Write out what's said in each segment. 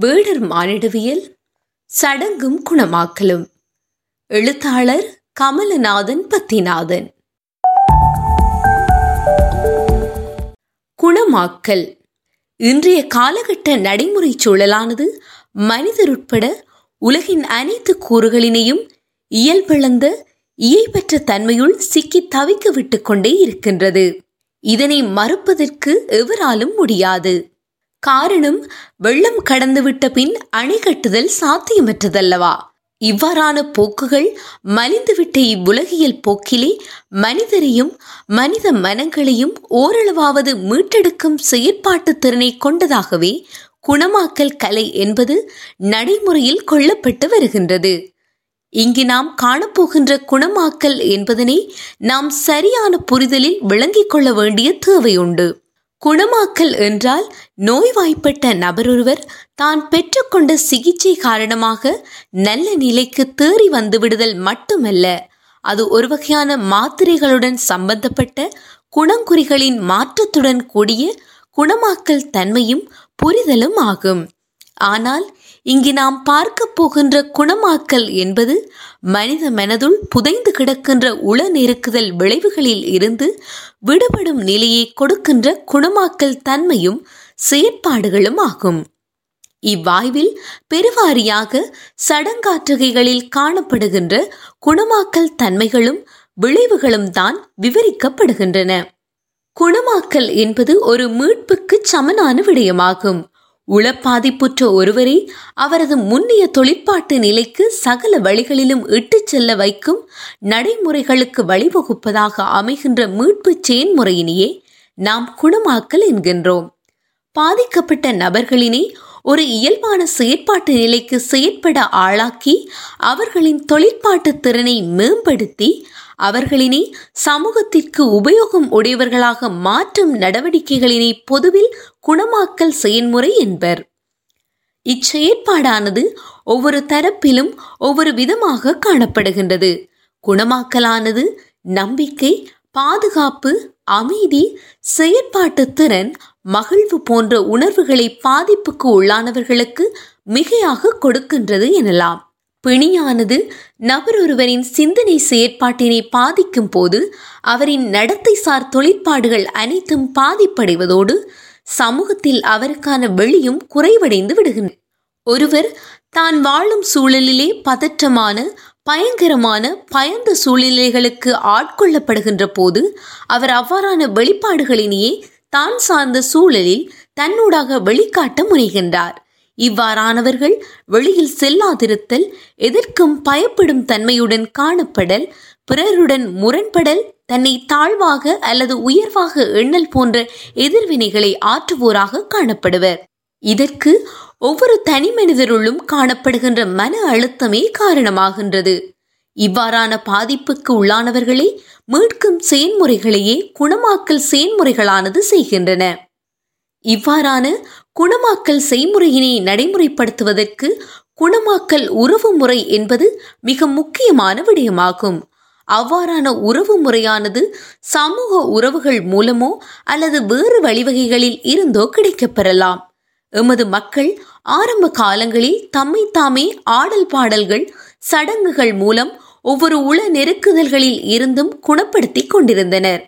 வேடர் மானிடவியல் சடங்கும் குணமாக்கலும். எழுத்தாளர் கமலநாதன் பத்திநாதன். குணமாக்கல். இன்றைய காலகட்ட நடைமுறை சூழலானது மனிதருட்பட உலகின் அனைத்து கூறுகளினையும் இயல்பிழந்த இயைபற்ற தன்மையுள் சிக்கி தவிக்க விட்டுக் கொண்டே இருக்கின்றது. இதனை மறுப்பதற்கு எவராலும் முடியாது. காரணம் வெள்ளம் கடந்துவிட்ட பின் அணை கட்டுதல் சாத்தியமற்றதல்லவா? இவ்வாறான போக்குகள் மலிந்துவிட்ட இவ்வுலகியல் போக்கிலே மனிதரையும் மனித மனங்களையும் ஓரளவாவது மீட்டெடுக்கும் செயற்பாட்டு திறனை கொண்டதாகவே குணமாக்கல் கலை என்பது நடைமுறையில் கொள்ளப்பட்டு வருகின்றது. இங்கு நாம் காணப்போகின்ற குணமாக்கல் என்பதனை நாம் சரியான புரிதலில் விளங்கிக் கொள்ள வேண்டிய தேவையுண்டு. குணமாக்கல் என்றால் நோய்வாய்ப்பட்ட நபரொருவர் தான் பெற்றுக்கொண்ட சிகிச்சை காரணமாக நல்ல நிலைக்கு தேறி வந்துவிடுதல் மட்டுமல்ல அது ஒரு வகையான மாத்திரைகளுடன் சம்பந்தப்பட்ட குணங்குறிகளின் மாற்றத்துடன் கூடிய குணமாக்கல் தன்மையும் புரிதலும் ஆகும். ஆனால் இங்கு நாம் பார்க்க போகின்ற குணமாக்கல் என்பது மனித மனதுள் புதைந்து கிடக்கின்ற உள நெருக்குதல் விளைவுகளில் இருந்து விடுபடும் நிலையை கொடுக்கின்ற குணமாக்கல் தன்மையும் செயற்பாடுகளும் ஆகும். இவ்வாய்வில் பெருவாரியாக சடங்காற்றுகைகளில் காணப்படுகின்ற குணமாக்கல் தன்மைகளும் விளைவுகளும் தான் விவரிக்கப்படுகின்றன. குணமாக்கல் என்பது ஒரு மீட்புக்கு சமனான விடயமாகும். உளப்பாதிப்புற்ற ஒருவரை அவரது முன்னிய தொழிற்பாட்டு நிலைக்கு சகல வழிகளிலும் இட்டுச் செல்ல வைக்கும் நடைமுறைகளுக்கு வழிவகுப்பதாக அமைகின்ற மீட்பு செயன்முறையினையே நாம் குணமாக்கல் என்கின்றோம். பாதிக்கப்பட்ட நபர்களினை ஒரு இயல்பான செயற்பாட்டு நிலைக்கு செயற்பட ஆளாக்கி அவர்களின் தொழிற்பாட்டு திறனை மேம்படுத்தி அவர்களினை சமூகத்திற்கு உபயோகம் உடையவர்களாக மாற்றும் நடவடிக்கைகளினை பொதுவில் குணமாக்கல் செயன்முறை என்பர். இச்செயற்பாடானது ஒவ்வொரு தரப்பிலும் ஒவ்வொரு விதமாக காணப்படுகின்றது. குணமாக்கலானது நம்பிக்கை பாதுகாப்பு அமைதி செயற்பாட்டு திறன் மகிழ்வு போன்ற உணர்வுகளை பாதிப்புக்கு உள்ளானவர்களுக்கு மிகையாக கொடுக்கின்றது எனலாம். பிணியானது நபர் ஒருவரின் சிந்தனை செயற்பாட்டினை பாதிக்கும் போது அவரின் நடத்தை சார் தொழிற்பாடுகள் அனைத்தும் பாதிப்படைவதோடு சமூகத்தில் அவருக்கான வெளியும் குறைவடைந்து விடுகின்றன. ஒருவர் தான் வாழும் சூழலிலே பதற்றமான பயங்கரமான பயந்த சூழ்நிலைகளுக்கு ஆட்கொள்ளப்படுகின்ற போது அவர் அவ்வாறான வெளிப்பாடுகளினையே தான் சார்ந்த சூழலில் தன்னூடாக வெளிக்காட்ட முனைகின்றார். இவ்வாறானவர்கள் வெளியில் செல்லாதிருத்தல் எதற்கும் பயப்படும் தன்மையுடன் காணப்படல் பிறருடன் முரண்படல் தன்னை தாழ்வாக அல்லது உயர்வாக எண்ணல் போன்ற எதிர்வினைகளை ஆற்றுவோராக காணப்படுவர். இதற்கு ஒவ்வொரு தனி மனிதருள்ளும் காணப்படுகின்ற மன அழுத்தமே காரணமாகின்றது. இவ்வாறான பாதிப்புக்கு உள்ளானவர்களை மீட்கும் செயன்முறைகளையே குணமாக்கல் செயன்முறைகளானது செய்கின்றன. இவ்வாறான குணமாக்கல் செய்முறையினை நடைமுறைப்படுத்துவதற்கு குணமாக்கல் உறவு முறை என்பது மிக முக்கியமான விடயமாகும். அவ்வாறான உறவு முறையானது சமூக உறவுகள் மூலமோ அல்லது வேறு வழிவகைகளில் இருந்தோ கிடைக்கப்பெறலாம் எமது மக்கள் ஆரம்ப காலங்களில் தம்மை தாமே ஆடல் பாடல்கள் சடங்குகள் மூலம் ஒவ்வொரு உள நெருக்குதல்களில் இருந்தும் குணப்படுத்தி கொண்டிருந்தனர்.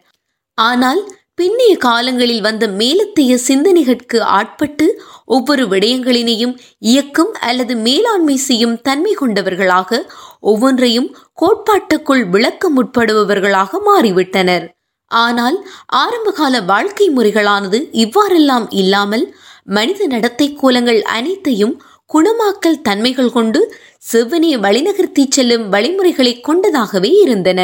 ஆனால் பின்னைய காலங்களில் வந்த மேலத்தைய சிந்தனைகளுக்கு ஆட்பட்டு ஒவ்வொரு விடயங்களினையும் இயக்கும் அல்லது மேலாண்மை செய்யும் தன்மை கொண்டவர்களாக ஒவ்வொன்றையும் கோட்பாட்டுக்குள் விளக்க முற்படுபவர்களாக மாறிவிட்டனர். ஆனால் ஆரம்பகால வாழ்க்கை முறைகளானது இவ்வாறெல்லாம் இல்லாமல் மனித நடத்தை கோலங்கள் அனைத்தையும் குணமாக்கல் தன்மைகள் கொண்டு செவ்வனே வழிநகர்த்தி செல்லும் வழிமுறைகளை கொண்டதாகவே இருந்தன.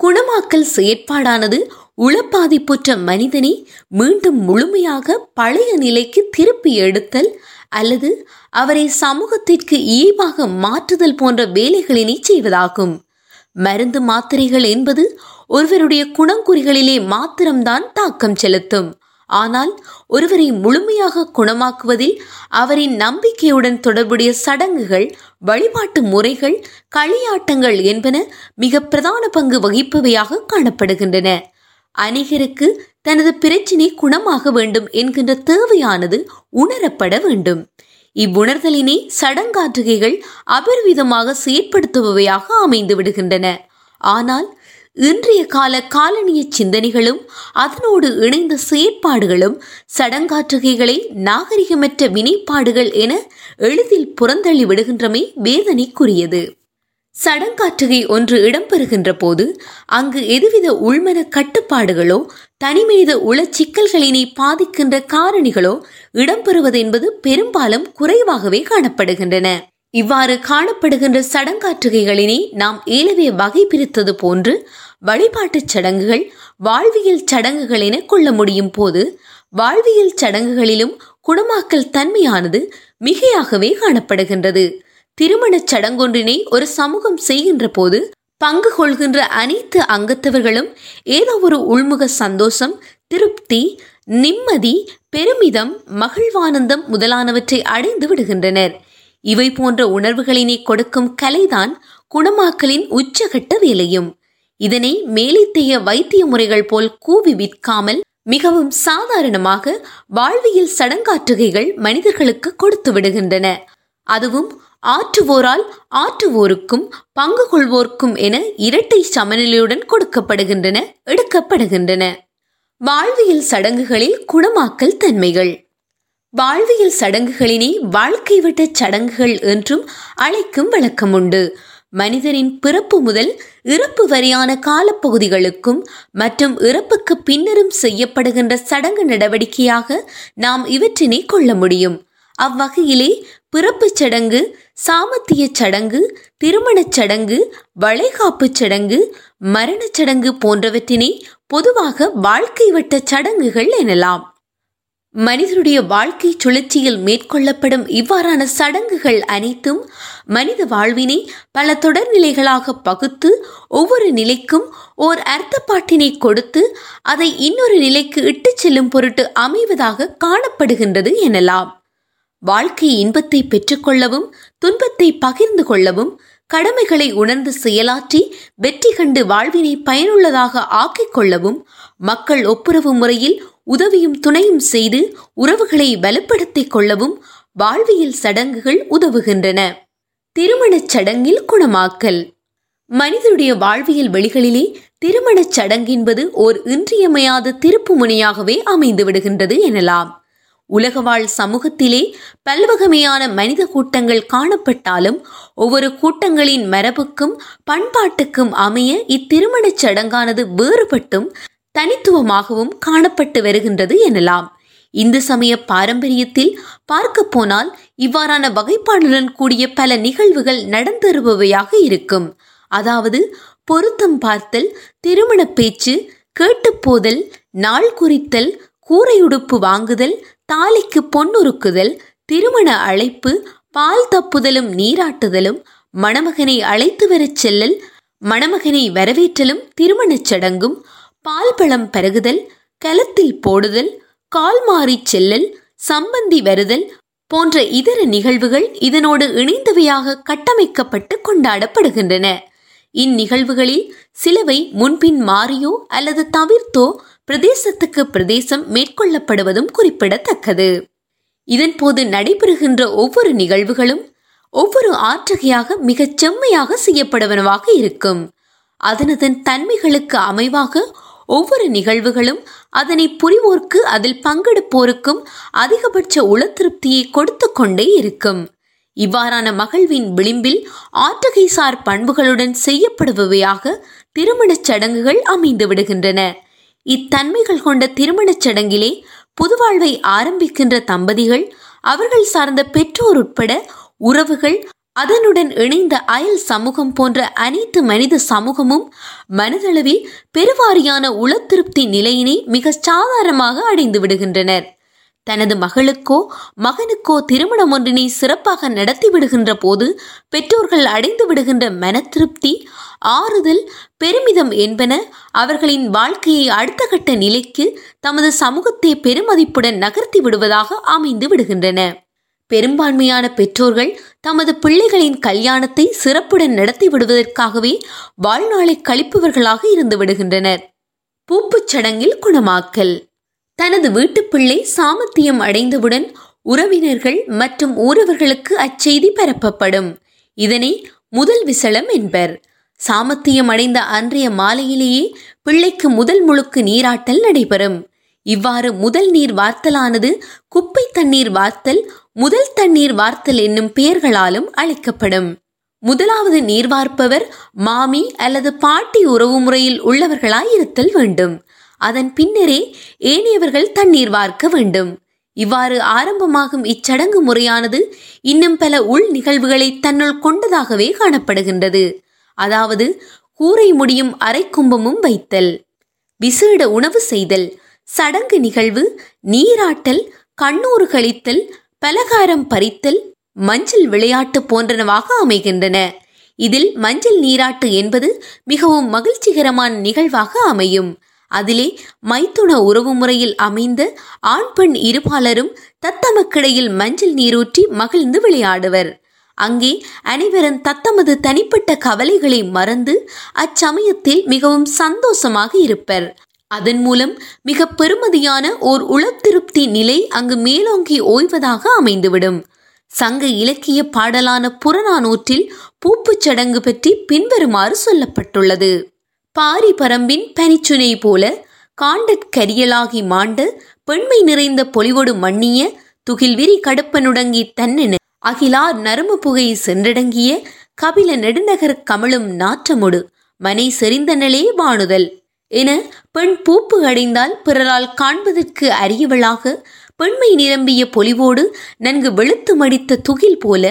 குணமாக்கல் செயற்பாடானது உளப்பாதிப்புற்ற மனிதனை மீண்டும் முழுமையாக பழைய நிலைக்கு திருப்பி எடுத்தல் அல்லது அவரை சமூகத்திற்கு இயல்பாக மாற்றுதல் போன்ற வேலைகளினை செய்வதாகும். மருந்து மாத்திரைகள் என்பது ஒருவருடைய குணங்குறிகளிலே மாத்திரம்தான் தாக்கம் செலுத்தும். ஆனால் ஒருவரை முழுமையாக குணமாக்குவதில் அவரின் நம்பிக்கையுடன் தொடர்புடைய சடங்குகள் வழிபாட்டு முறைகள் களியாட்டங்கள் என்பன மிக பிரதான பங்கு வகிப்பவையாக காணப்படுகின்றன. அநேகருக்கு தனது பிரச்சினை குணமாக வேண்டும் என்கின்ற தேவையானது உணரப்பட வேண்டும். இவ்வுணர்தலினை சடங்காற்றுகைகள் அபரிவிதமாக செயற்படுத்துபவையாக அமைந்து விடுகின்றன ஆனால் இன்றைய கால காலனிய சிந்தனைகளும் அதனோடு இணைந்த செயற்பாடுகளும் சடங்காற்றுகைகளை நாகரிகமற்ற வினைப்பாடுகள் என எளிதில் புறந்தள்ளி விடுகின்றமை வேதனைக்குரியது. சடங்காற்றுகை ஒன்று இடம்பெறுகின்ற போது அங்கு எதுவித உள்மன கட்டுப்பாடுகளோ தனிமனித உள சிக்கல்களினை பாதிக்கின்ற காரணிகளோ இடம்பெறுவது என்பது பெரும்பாலும் குறைவாகவே காணப்படுகின்றன. இவ்வாறு காணப்படுகின்ற சடங்காற்றுகைகளினை நாம் ஏலவே வகை பிரித்தது போன்று வழிபாட்டுச் சடங்குகள் வாழ்வியல் சடங்குகள் என கொள்ள முடியும் போது வாழ்வியல் சடங்குகளிலும் குணமாக்கல் தன்மையானது மிகையாகவே காணப்படுகின்றது. திருமணச் சடங்கொன்றினை ஒரு சமூகம் செய்கின்ற போது பங்கு கொள்கின்ற அனைத்து அங்கத்தவர்களும் ஏதோ ஒரு உள்முக சந்தோஷம் திருப்தி நிம்மதி பெருமிதம் மகிழ்வானந்தம் முதலானவற்றை அடைந்து விடுகின்றனர். இவை போன்ற உணர்வுகளினை கொடுக்கும் கலைதான் குணமாக்கலின் உச்சகட்ட வேலையும். இதனை மேலித்தைய வைத்திய முறைகள் போல் கூவி விற்காமல் மிகவும் சாதாரணமாக வாழ்வியல் சடங்காற்றுகைகள் மனிதர்களுக்கு கொடுத்து விடுகின்றன. அதுவும் ஆற்றுவோரால் ஆற்றுவோருக்கும் பங்கு கொள்வோர்க்கும் என இரட்டை சமநிலையுடன் கொடுக்கப்படுகின்றன எடுக்கப்படுகின்றன. வாழ்வியல் சடங்குகளில் குணமாக்கல் தன்மைகள். வாழ்வியல் சடங்குகளினை வாழ்க்கை விட்ட சடங்குகள் என்றும் அழைக்கும் வழக்கம் உண்டு மனிதரின் பிறப்பு முதல் இறப்பு வரையான காலப்பகுதிகளுக்கும் மற்றும் இறப்புக்கு பின்னரும் செய்யப்படுகின்ற சடங்கு நடவடிக்கையாக நாம் இவற்றினை கொள்ள முடியும். அவ்வகையிலே பிறப்புச் சடங்கு சாமத்திய சடங்கு திருமணச் சடங்கு வளைகாப்புச் சடங்கு மரணச் சடங்கு போன்றவற்றினை பொதுவாக வாழ்க்கை வட்ட சடங்குகள் எனலாம். மனிதனுடைய வாழ்க்கை சுழற்சியில் மேற்கொள்ளப்படும் இவ்வாறான சடங்குகள் அனைத்தும் மனித வாழ்வினை பல தொடர்நிலைகளாக பகுத்து ஒவ்வொரு நிலைக்கும் ஓர் அர்த்தப்பாட்டினை கொடுத்து அதை இன்னொரு நிலைக்கு இட்டுச் செல்லும் பொருட்டு அமைவதாக காணப்படுகின்றது எனலாம். வாழ்க்கை இன்பத்தை பெற்றுக்கொள்ளவும் துன்பத்தை பகிர்ந்து கொள்ளவும் கடமைகளை உணர்ந்து செயலாற்றி வெற்றி கண்டு வாழ்வினை பயனுள்ளதாக ஆக்கிக் கொள்ளவும் மக்கள் ஒப்புரவு முறையில் உதவியும் துணையும் செய்து உறவுகளை வலுப்படுத்திக் கொள்ளவும் வாழ்வியல் சடங்குகள் உதவுகின்றன. திருமணச் சடங்கில் குணமாக்கல். மனிதனுடைய வாழ்வியல் வழிகளிலே திருமணச் சடங்கென்பது ஓர் இன்றியமையாத திருப்பு முனையாகவே அமைந்து விடுகின்றது எனலாம். உலகவாழ் சமூகத்திலே பல்வகமையான மனித கூட்டங்கள் காணப்பட்டாலும் ஒவ்வொரு கூட்டங்களின் மரபுக்கும் பண்பாட்டுக்கும் அமைய இத்திருமணச் சடங்கானது வேறுபட்டும் தனித்துவமாகவும் காணப்பட்டு வருகின்றது எனலாம். இந்து சமய பாரம்பரியத்தில் பார்க்க போனால் இவ்வாறான வகைப்பாடுடன் கூடிய பல நிகழ்வுகள் நடந்தேறுபவையாக இருக்கும். அதாவது பொருத்தம் பார்த்தல் திருமண பேச்சு கேட்டுப்போதல் நாள் குறித்தல் கூரையுடுப்பு வாங்குதல் தாலிக்கு பொன்னுருக்குதல் திருமண அழைப்பு பால் தப்புதலும் நீராட்டுதலும் மணமகனை அழைத்து வரச் செல்லல் மணமகனை வரவேற்றலும் திருமணச் சடங்கும் பால் பழம் பருகுதல் கலத்தில் போடுதல் கால் மாறிச் செல்லல் சம்பந்தி வருதல் போன்ற இதர நிகழ்வுகள் இதனோடு இணைந்தவையாக கட்டமைக்கப்பட்டு கொண்டாடப்படுகின்றன. இந்நிகழ்வுகளில் சிலவை முன்பின் மாறியோ அல்லது தவிர்த்தோ பிரதேசத்துக்கு பிரதேசம் மேற்கொள்ளப்படுவதும் குறிப்பிடத்தக்கது. இதன்போது நடைபெறுகின்ற ஒவ்வொரு நிகழ்வுகளும் ஒவ்வொரு ஆற்றகையாக மிகச் செம்மையாக செய்யப்படுவனவாக இருக்கும். அதனதன் தன்மைகளுக்கு அமைவாக ஒவ்வொரு நிகழ்வுகளும் அதனை புரிவோர்க்கு அதில் பங்கெடுப்போருக்கும் அதிகபட்ச உள திருப்தியை கொடுத்து கொண்டே இருக்கும். இவ்வாறான மகிழ்வின் விளிம்பில் ஆற்றகைசார் பண்புகளுடன் செய்யப்படுபவையாக திருமணச் சடங்குகள் அமைந்து விடுகின்றன இத்தன்மைகள் கொண்ட திருமணச் சடங்கிலே புதுவாழ்வை ஆரம்பிக்கின்ற தம்பதிகள் அவர்கள் சார்ந்த பெற்றோர் உட்பட உறவுகள் அதனுடன் இணைந்த அயல் சமூகம் போன்ற அனைத்து மனித சமூகமும் மனதளவில் பெருவாரியான உள திருப்தி நிலையினை மிக சாதாரணமாக அடைந்து விடுகின்றனர். தனது மகளுக்கோ மகனுக்கோ திருமணம் ஒன்றினை சிறப்பாக நடத்தி விடுகின்ற போது பெற்றோர்கள் அடைந்து விடுகின்ற மன திருப்தி ஆறுதல் பெருமிதம் என்பன அவர்களின் வாழ்க்கையை அடுத்த கட்ட நிலைக்கு தமது சமூகத்தை பெருமதிப்புடன் நகர்த்தி விடுவதாக அமைந்து விடுகின்றன. பெரும்பான்மையான பெற்றோர்கள் தமது பிள்ளைகளின் கல்யாணத்தை சிறப்புடன் நடத்தி விடுவதற்காகவே வாழ்நாளை கழிப்பவர்களாக இருந்து விடுகின்றனர். பூப்புச் சடங்கில் குணமாக்கல். தனது வீட்டுப் பிள்ளை சாமர்த்தியம் அடைந்தவுடன் உறவினர்கள் மற்றும் ஊரவர்களுக்கு அச்செய்தி பரப்பப்படும். இதனை முதல் விசலம் என்பர். சாமத்தியம் அடைந்த அன்றைய மாலையிலேயே பிள்ளைக்கு முதல் முழுக்கு நீராட்டல் நடைபெறும். இவ்வாறு முதல் நீர் வார்த்தலானது குப்பை தண்ணீர் வார்த்தல் முதல் தண்ணீர் வார்த்தல் என்னும் பெயர்களாலும் அழைக்கப்படும். முதலாவது நீர் வார்ப்பவர் மாமி அல்லது பாட்டி உறவு முறையில் உள்ளவர்களாய் இருத்தல் வேண்டும். அதன் பின்னரே ஏனையவர்கள் தண்ணீர் வார்க்க வேண்டும். இவ்வாறு ஆரம்பமாகும் இச்சடங்கு முறையானது இன்னும் பல உள் நிகழ்வுகளை தன்னுள் கொண்டதாகவே காணப்படுகின்றது. அதாவது கூரை முடியும் அரைக்கும்பமும் வைத்தல் விசேட உணவு செய்தல் சடங்கு நிகழ்வு நீராட்டல் கண்ணூறு கழித்தல் பலகாரம் பறித்தல் மஞ்சள் விளையாட்டு போன்றனவாக அமைகின்றன. இதில் மஞ்சள் நீராட்டு என்பது மிகவும் மகிழ்ச்சிகரமான நிகழ்வாக அமையும். அதிலே மைத்துன உறவு முறையில் அமைந்த ஆண் பெண் இருபாலரும் தத்தமக்கிடையில் மஞ்சள் நீரூற்றி மகிழ்ந்து விளையாடுவர். அங்கே அனைவரும் தத்தமது தனிப்பட்ட கவலைகளை மறந்து அச்சமயத்தில் மிகவும் சந்தோஷமாக இருப்பர். அதன் மூலம் மிக பெருமதியான ஓர் உளத்திருப்தி நிலை அங்கு மேலோங்கி ஓய்வதாக அமைந்துவிடும். சங்க இலக்கிய பாடலான புறநானூற்றில் பூப்புச் சடங்கு பற்றி பின்வருமாறு சொல்லப்பட்டுள்ளது. பாரி பரம்பின் பனிச்சுனை போல காண்டற் கரியலாகி மாண்டு பெண்மை நிறைந்த பொலிவொடு மண்ணிய துகில்விரி கடுப்பனுடங்கி தன்னென அகிலார் நறுமு புகை சென்றடங்கிய கபில நெடுநகர் கமலும் நாற்றமுடு மனை செறிந்தனளே வாணுதல் என பெண் பூப்பு அடைந்தால் பிறரால் காண்பதற்கு அரியவளாக பெண்மை நிரம்பிய பொலிவோடு நன்கு வெளுத்து மடித்த துகில் போல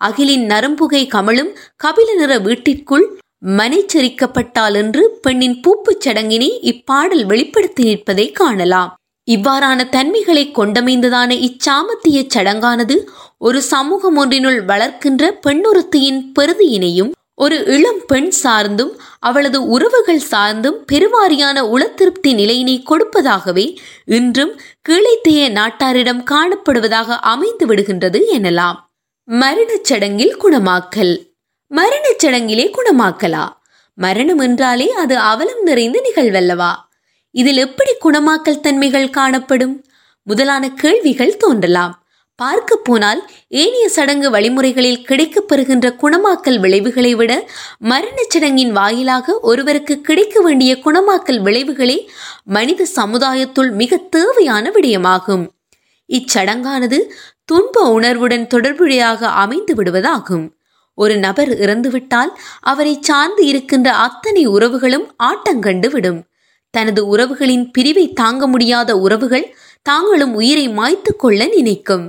அகிலின் நரம்புகை கமலும் கபில நிற வீட்டிற்குள் மனைச்சரிக்கப்பட்டால் என்று பெண்ணின் பூப்புச் சடங்கினை இப்பாடல் வெளிப்படுத்தி நிற்பதை காணலாம். இவ்வாறான தன்மைகளை கொண்டமைந்ததான இச்சாமத்திய சடங்கானது ஒரு சமூகம் ஒன்றினுள் வளர்க்கின்ற பெண்ணொருத்தியின் பெருதியினையும் ஒரு இளம் பெண் சார்ந்தும் அவளது உறவுகள் சார்ந்தும் பெருவாரியான உளத்திருப்தி நிலையினை கொடுப்பதாகவே இன்றும் கீழைத்தைய நாட்டாரிடம் காணப்படுவதாக அமைந்து விடுகின்றது எனலாம். மரணச் சடங்கில் குணமாக்கல். மரணச் சடங்கிலே குணமாக்கலா? மரணம் என்றாலே அது அவலம் நிறைந்த நிகழ்வல்லவா? இதில் எப்படி குணமாக்கல் தன்மைகள் காணப்படும்? முதலான கேள்விகள் தோன்றலாம். பார்க்க போனால் ஏனைய சடங்கு வழிமுறைகளில் கிடைக்கப் பெறுகின்ற குணமாக்கல் விளைவுகளை விட மரணச் சடங்கின் வாயிலாக ஒருவருக்கு கிடைக்க வேண்டிய குணமாக்கல் விளைவுகளே மனித சமுதாயத்துள் மிக தேவையான விடயமாகும். இச்சடங்கானது துன்ப உணர்வுடன் தொடர்புடையாக அமைந்து விடுவதாகும் ஒரு நபர் இறந்துவிட்டால் அவரை சார்ந்து இருக்கின்ற அத்தனை உறவுகளும் ஆட்டங்கண்டு விடும். தனது உறவுகளின் பிரிவை தாங்க முடியாத உறவுகள் தாங்களும் உயிரை மாய்த்து கொள்ள நினைக்கும்.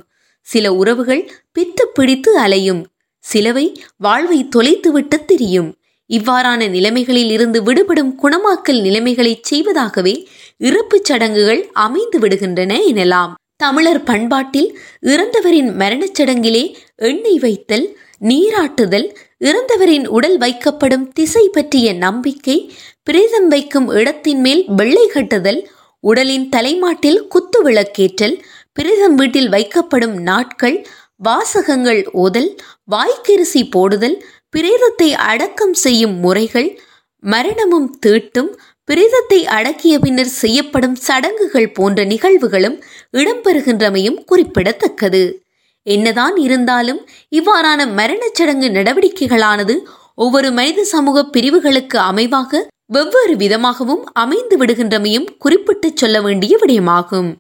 சில உறவுகள் பித்து பிடித்து அலையும். சிலவை வாழ்வை தொலைத்துவிட்டு திரியும். இவ்வாறான நிலைமைகளில் இருந்து விடுபடும் குணமாக்கல் நிலைமைகளை செய்வதாகவே இறப்புச் சடங்குகள் அமைந்து விடுகின்றன எனலாம். தமிழர் பண்பாட்டில் இறந்தவரின் மரணச் சடங்கிலே எண்ணெய் வைத்தல் நீராட்டுதல் இறந்தவரின் உடல் வைக்கப்படும் திசை பற்றிய நம்பிக்கை பிரேதம் வைக்கும் இடத்தின் மேல் வெள்ளை கட்டுதல் உடலின் தலைமாட்டில் குத்து விளக்கேற்றல் பிரேதம் வீட்டில் வைக்கப்படும் நாட்கள் வாசகங்கள் ஓதல் வாய்க்கரிசி போடுதல் பிரேதத்தை அடக்கம் செய்யும் முறைகள் மரணமும் தீட்டும் பிரேதத்தை அடக்கிய பின்னர் செய்யப்படும் சடங்குகள் போன்ற நிகழ்வுகளும் இடம்பெறுகின்றமையும் குறிப்பிடத்தக்கது. என்னதான் இருந்தாலும் இவ்வாறான மரணச் சடங்கு நடவடிக்கைகளானது ஒவ்வொரு மனித சமூக பிரிவுகளுக்கு அமைவாக வெவ்வேறு விதமாகவும் அமைந்து விடுகின்றமையும் குறிப்பிட்டு சொல்ல வேண்டிய விடயமாகும்.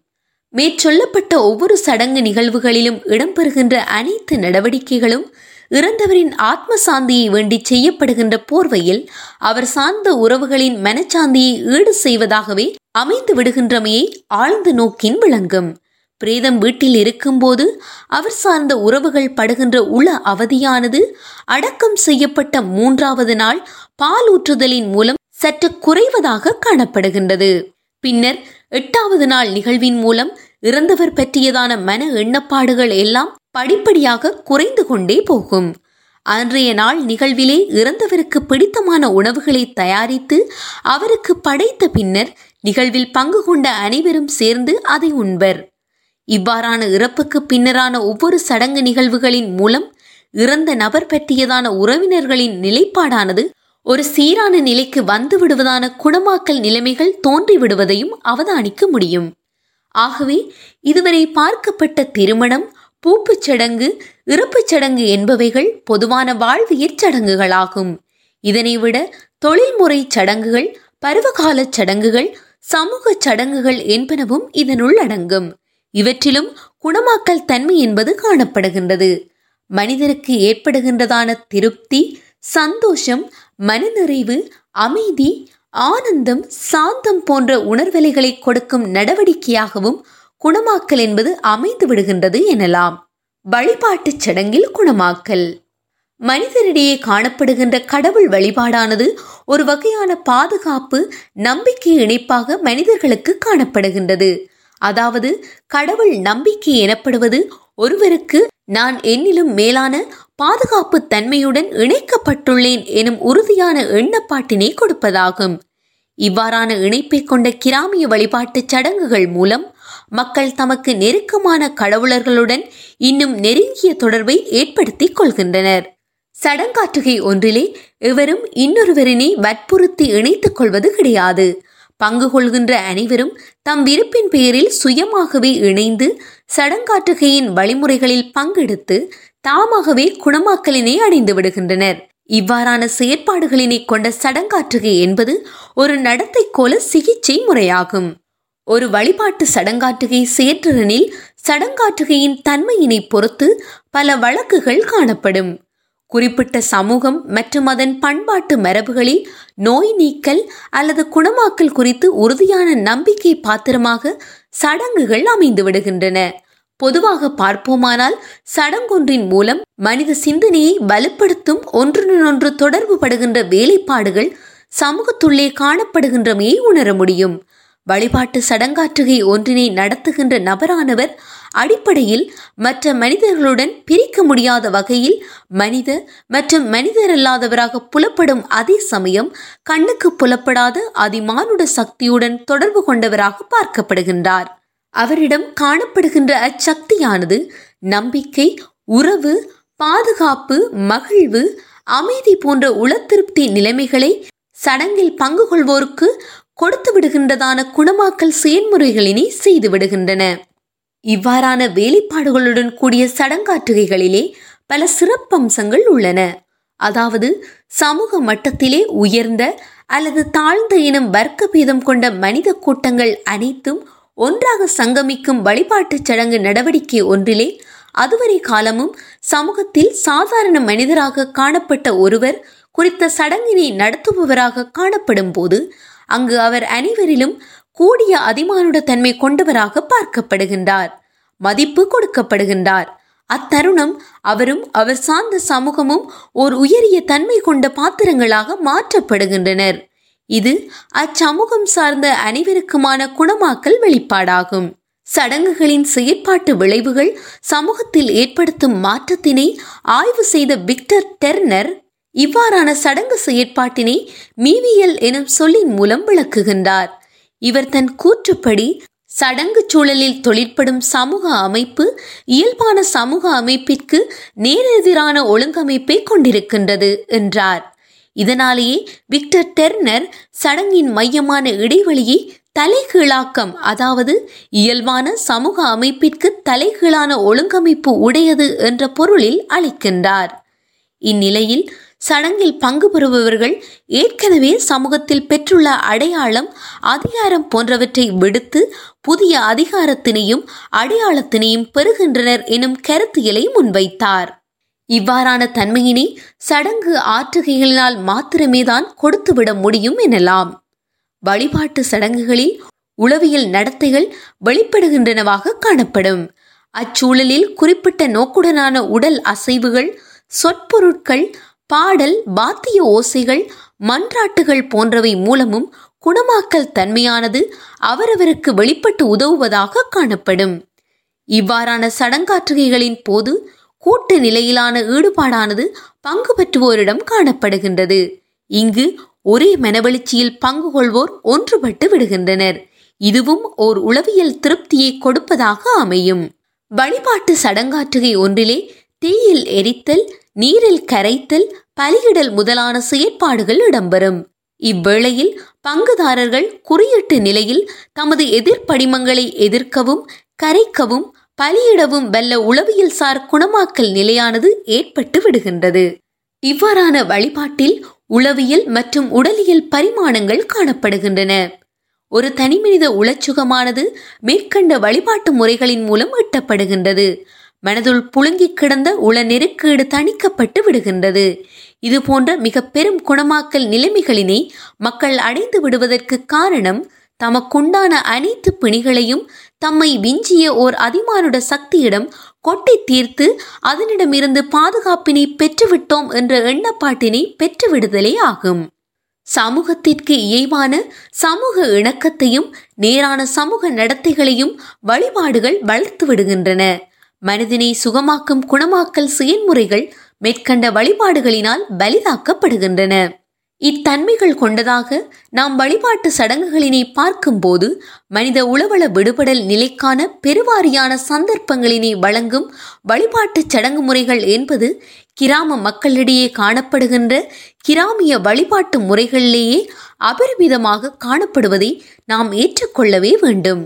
மேற்சொல்லப்பட்ட ஒவ்வொரு சடங்கு நிகழ்வுகளிலும் இடம்பெறுகின்ற அனைத்து நடவடிக்கைகளும் இறந்தவரின் ஆத்ம சாந்தியை வேண்டி செய்யப்படுகின்ற போர்வையில் அவர் சார்ந்த உறவுகளின் மனச்சாந்தியை ஈடு செய்வதாகவே அமைந்து விடுகின்றமையை ஆழ்ந்த நோக்கின் விளங்கும். பிரேதம் வீட்டில் இருக்கும்போது அவர் சார்ந்த உறவுகள் படுகின்ற உள அவதியானது அடக்கம் செய்யப்பட்ட மூன்றாவது நாள் பால் ஊற்றுதலின் மூலம் சற்று குறைவதாக காணப்படுகின்றது. பின்னர் எட்டாவது நாள் நிகழ்வின் மூலம் இறந்தவர் பற்றியதான மன எண்ணப்பாடுகள் எல்லாம் படிப்படியாக குறைந்து கொண்டே போகும். அன்றைய நாள் நிகழ்விலே இறந்தவருக்கு பிடித்தமான உணவுகளை தயாரித்து அவருக்கு படைத்த பின்னர் நிகழ்வில் பங்கு கொண்ட அனைவரும் சேர்ந்து அதை உண்பர். இவ்வாறான இறப்புக்கு பின்னரான ஒவ்வொரு சடங்கு நிகழ்வுகளின் மூலம் இறந்த நபர் பற்றியதான உறவினர்களின் நிலைப்பாடானது ஒரு சீரான நிலைக்கு வந்து விடுவதான குணமாக்கல் நிலைமைகள் தோன்றி விடுவதையும் அவதானிக்க முடியும். ஆகவே இதுவரை பார்க்கப்பட்ட திருமணம் பூப்புச் சடங்கு இறப்புச் சடங்கு என்பவைகள் பொதுவான வாழ்வியற் சடங்குகளாகும். இதனை விட தொழில்முறை சடங்குகள் பருவகாலச் சடங்குகள் சமூக சடங்குகள் என்பனவும் இதனுள் அடங்கும். இவற்றிலும் குணமாக்கல் தன்மை என்பது காணப்படுகின்றது. மனிதருக்கு ஏற்படுகின்றதான திருப்தி சந்தோஷம் மனநிறைவு அமைதி ஆனந்தம் சாந்தம் போன்ற உணர்வலைகளை கொடுக்கும் நடவடிக்கையாகவும் குணமாக்கல் என்பது அமைந்து விடுகின்றது எனலாம். வழிபாட்டுச் சடங்கில் குணமாக்கல். மனிதரிடையே காணப்படுகின்ற கடவுள் வழிபாடானது ஒரு வகையான பாதுகாப்பு நம்பிக்கை இணைப்பாக மனிதர்களுக்கு காணப்படுகின்றது. அதாவது கடவுள் நம்பிக்கை எனப்படுவது ஒருவருக்கு நான் என்னிலும் மேலான பாதுகாப்பு தன்மையுடன் இணைக்கப்பட்டுள்ளேன் எனும் உறுதியான எண்ணப்பாட்டினை கொடுப்பதாகும். இவ்வாறான இணைப்பை கொண்ட கிராமிய வழிபாட்டுச் சடங்குகள் மூலம் மக்கள் தமக்கு நெருக்கமான கடவுளர்களுடன் இன்னும் நெருங்கிய தொடர்பை ஏற்படுத்திக் கொள்கின்றனர். சடங்காற்றுகை ஒன்றிலே எவரும் இன்னொருவரினை வற்புறுத்தி இணைத்துக் கொள்வது கிடையாது. பங்கு கொள்கின்ற அனைவரும் தம் விருப்பின் பெயரில் சுயமாகவே இணைந்து சடங்காற்றுகையின் வழிமுறைகளில் பங்கெடுத்து தாமாகவே குணமாக்கலினை அடைந்து விடுகின்றனர். இவ்வாறான செயற்பாடுகளினை கொண்ட சடங்காற்றுகை என்பது ஒரு நடத்தை கோல சிகிச்சை முறையாகும். ஒரு வழிபாட்டு சடங்காற்றுகை செயற்றிறனில் சடங்காற்றுகையின் தன்மையினை பொறுத்து பல வழக்குகள் காணப்படும். குறிப்பிட்ட சமூகம் மற்றும் அதன் பண்பாட்டு மரபுகளில் நோய் நீக்கல் அல்லது குணமாக்கல் குறித்து உறுதியான நம்பிக்கை பாத்திரமாக சடங்குகள் அமைந்து விடுகின்றன. பொதுவாக பார்ப்போமானால் சடங்கொன்றின் மூலம் மனித சிந்தனையை வலுப்படுத்தும் ஒன்றுடனொன்று தொடர்பு படுகின்ற வேலைப்பாடுகள் சமூகத்துள்ளே காணப்படுகின்றமையை உணர முடியும். வழிபாட்டு சடங்காற்றுகை ஒன்றினை நடத்துகின்ற நபரானவர் அடிப்படையில் மற்ற மனிதர்களுடன் பிரிக்க முடியாத வகையில் மனித மற்றும் மனிதரல்லாதவராக புலப்படும் அதே சமயம் கண்ணுக்கு புலப்படாத அதிமானுட சக்தியுடன் தொடர்பு கொண்டவராக பார்க்கப்படுகின்றார். அவரிடம் காணப்படுகின்ற அச்சக்தியானது நம்பிக்கை உறவு பாதுகாப்பு மகிழ்வு அமைதி போன்ற உளத்திருப்தி நிலைமைகளை சடங்கில் பங்கு கொள்வோருக்கு கொடுத்து விடுகின்றதான குணமாக்கல் செயல்முறைகளினை செய்து விடுகின்றன. இவ்வாறான வேலைப்பாடுகளுடன் கூடிய சடங்காற்றுகைகளிலே பல சிறப்பம்சங்கள் உள்ளன. அதாவது சமூக மட்டத்திலே உயர்ந்த அல்லது தாழ்ந்த இனம் வர்க்க பேதம் கொண்ட மனித கூட்டங்கள் அனைத்தும் ஒன்றாக சங்கமிக்கும் வழிபாட்டுச் சடங்கு நடவடிக்கை ஒன்றிலே அதுவரை காலமும் சமூகத்தில் சாதாரண மனிதராக காணப்பட்ட ஒருவர் குறித்த சடங்கினை நடத்துபவராக காணப்படும் போது அங்கு அவர் அனைவரிலும் கூடிய அதிமானுட தன்மை கொண்டவராக பார்க்கப்படுகின்றார். மதிப்பு கொடுக்கப்படுகின்றார். அத்தருணம் அவரும் அவர் சார்ந்த சமூகமும் ஓர் உயரிய தன்மை கொண்ட பாத்திரங்களாக மாற்றப்படுகின்றனர். இது அச்சமூகம் சார்ந்த அனைவருக்குமான குணமாக்கல் வெளிப்பாடாகும். சடங்குகளின் செயற்பாட்டு விளைவுகள் சமூகத்தில் ஏற்படுத்தும் மாற்றத்தினை ஆய்வு செய்த விக்டர் டெர்னர் இவ்வாறான சடங்கு செயற்பாட்டினை மீவியல் எனும் சொல்லின் மூலம் விளக்குகின்றார். இவர் தன் கூற்றுப்படி சடங்கு சூழலில் தொழிற்படும் சமூக அமைப்பு இயல்பான சமூக அமைப்பிற்கு நேரெதிரான ஒழுங்கமைப்பை கொண்டிருக்கின்றது என்றார். இதனாலேயே விக்டர் டெர்னர் சடங்கின் மையமான இடைவெளியை தலைகீழாக்கம் அதாவது இயல்பான சமூக அமைப்பிற்கு தலைகீழான ஒழுங்கமைப்பு உடையது என்ற பொருளில் அளிக்கின்றார் இந்நிலையில் சடங்கில் பங்கு பெறுபவர்கள் ஏற்கனவே சமூகத்தில் பெற்றுள்ள அடையாளம் அதிகாரம் போன்றவற்றை விடுத்து புதிய அதிகாரத்தினையும் அடையாளத்தினையும் பெறுகின்றனர் எனும் கருத்தியலை முன்வைத்தார். இவ்வாறான தன்மையினை சடங்கு ஆற்றுகைகளினால் மாத்திரமேதான் கொடுத்துவிட முடியும் எனலாம். வழிபாட்டு சடங்குகளில் உளவியல் நடத்தைகள் வெளிப்படுகின்றனவாக காணப்படும். அச்சூழலில் குறிப்பிட்ட நோக்குடனான உடல் அசைவுகள் சொற்பொருட்கள் பாடல் வாத்திய ஓசைகள் மன்றாட்டுகள் போன்றவை மூலமும் குணமாக்கல் தன்மையானது அவரவருக்கு வெளிப்பட்டு உதவுவதாக காணப்படும். இவ்வாறான சடங்காற்றுகைகளின் போது கூட்டு நிலையிலான ஈடுபாடானது பங்கு பெற்றுவோரிடம் காணப்படுகின்றது. இங்கு ஒரே மனவெழுச்சியில் பங்கு கொள்வோர் ஒன்றுபட்டு விடுகின்றனர். இதுவும் ஓர் உளவியல் திருப்தியை கொடுப்பதாக அமையும். வழிபாட்டு சடங்காற்றுகை ஒன்றிலே தீயில் எரித்தல் நீரில் கரைத்தல் பலியிடல் முதலான செயற்பாடுகள் இடம்பெறும். இவ்வேளையில் பங்குதாரர்கள் குறியீட்டு நிலையில் தமது எதிர்ப்படிமங்களை எதிர்க்கவும் கரைக்கவும் பலியிடவும் வல்ல உளவியல்சார் குணமாக்கல் நிலையானது ஏற்பட்டு விடுகின்றது. இவ்வாறான வழிபாட்டில் உளவியல் மற்றும் உடலியல் பரிமாணங்கள் காணப்படுகின்றன. ஒரு தனிமனித உளச்சுகமானது மேற்கண்ட வழிபாட்டு முறைகளின் மூலம் எட்டப்படுகின்றது. மனதுள் புழுங்கி கிடந்த உள நெருக்கீடு தணிக்கப்பட்டு விடுகின்றது. இது போன்ற மிக பெரும் குணமாக்கல் நிலைமைகளினை மக்கள் அடைந்து விடுவதற்கு காரணம் தமக்குண்டான அனைத்து பிணிகளையும் தம்மை விஞ்சிய ஓர் அதிமானுட சக்தியிடம் கொட்டி தீர்த்து அதனிடமிருந்து பாதுகாப்பினை பெற்றுவிட்டோம் என்ற எண்ணப்பாட்டினை பெற்றுவிடுதலே ஆகும். சமூகத்திற்கு இயைவான சமூக இணக்கத்தையும் நேரான சமூக நடத்தைகளையும் வழிபாடுகள் வளர்த்து விடுகின்றன. மனிதனை சுகமாக்கும் குணமாக்கல் செயல்முறைகள் மேற்கண்ட வழிபாடுகளினால் பலிதாக்கப்படுகின்றன. இத்தன்மைகள் கொண்டதாக நாம் வழிபாட்டு சடங்குகளினை பார்க்கும்போது மனித உளவள விடுபடல் நிலைக்கான பெருவாரியான சந்தர்ப்பங்களினை வழங்கும் வழிபாட்டுச் சடங்கு முறைகள் என்பது கிராம மக்களிடையே காணப்படுகின்ற கிராமிய வழிபாட்டு முறைகளிலேயே அபரிமிதமாக காணப்படுவதை நாம் ஏற்றுக்கொள்ளவே வேண்டும்.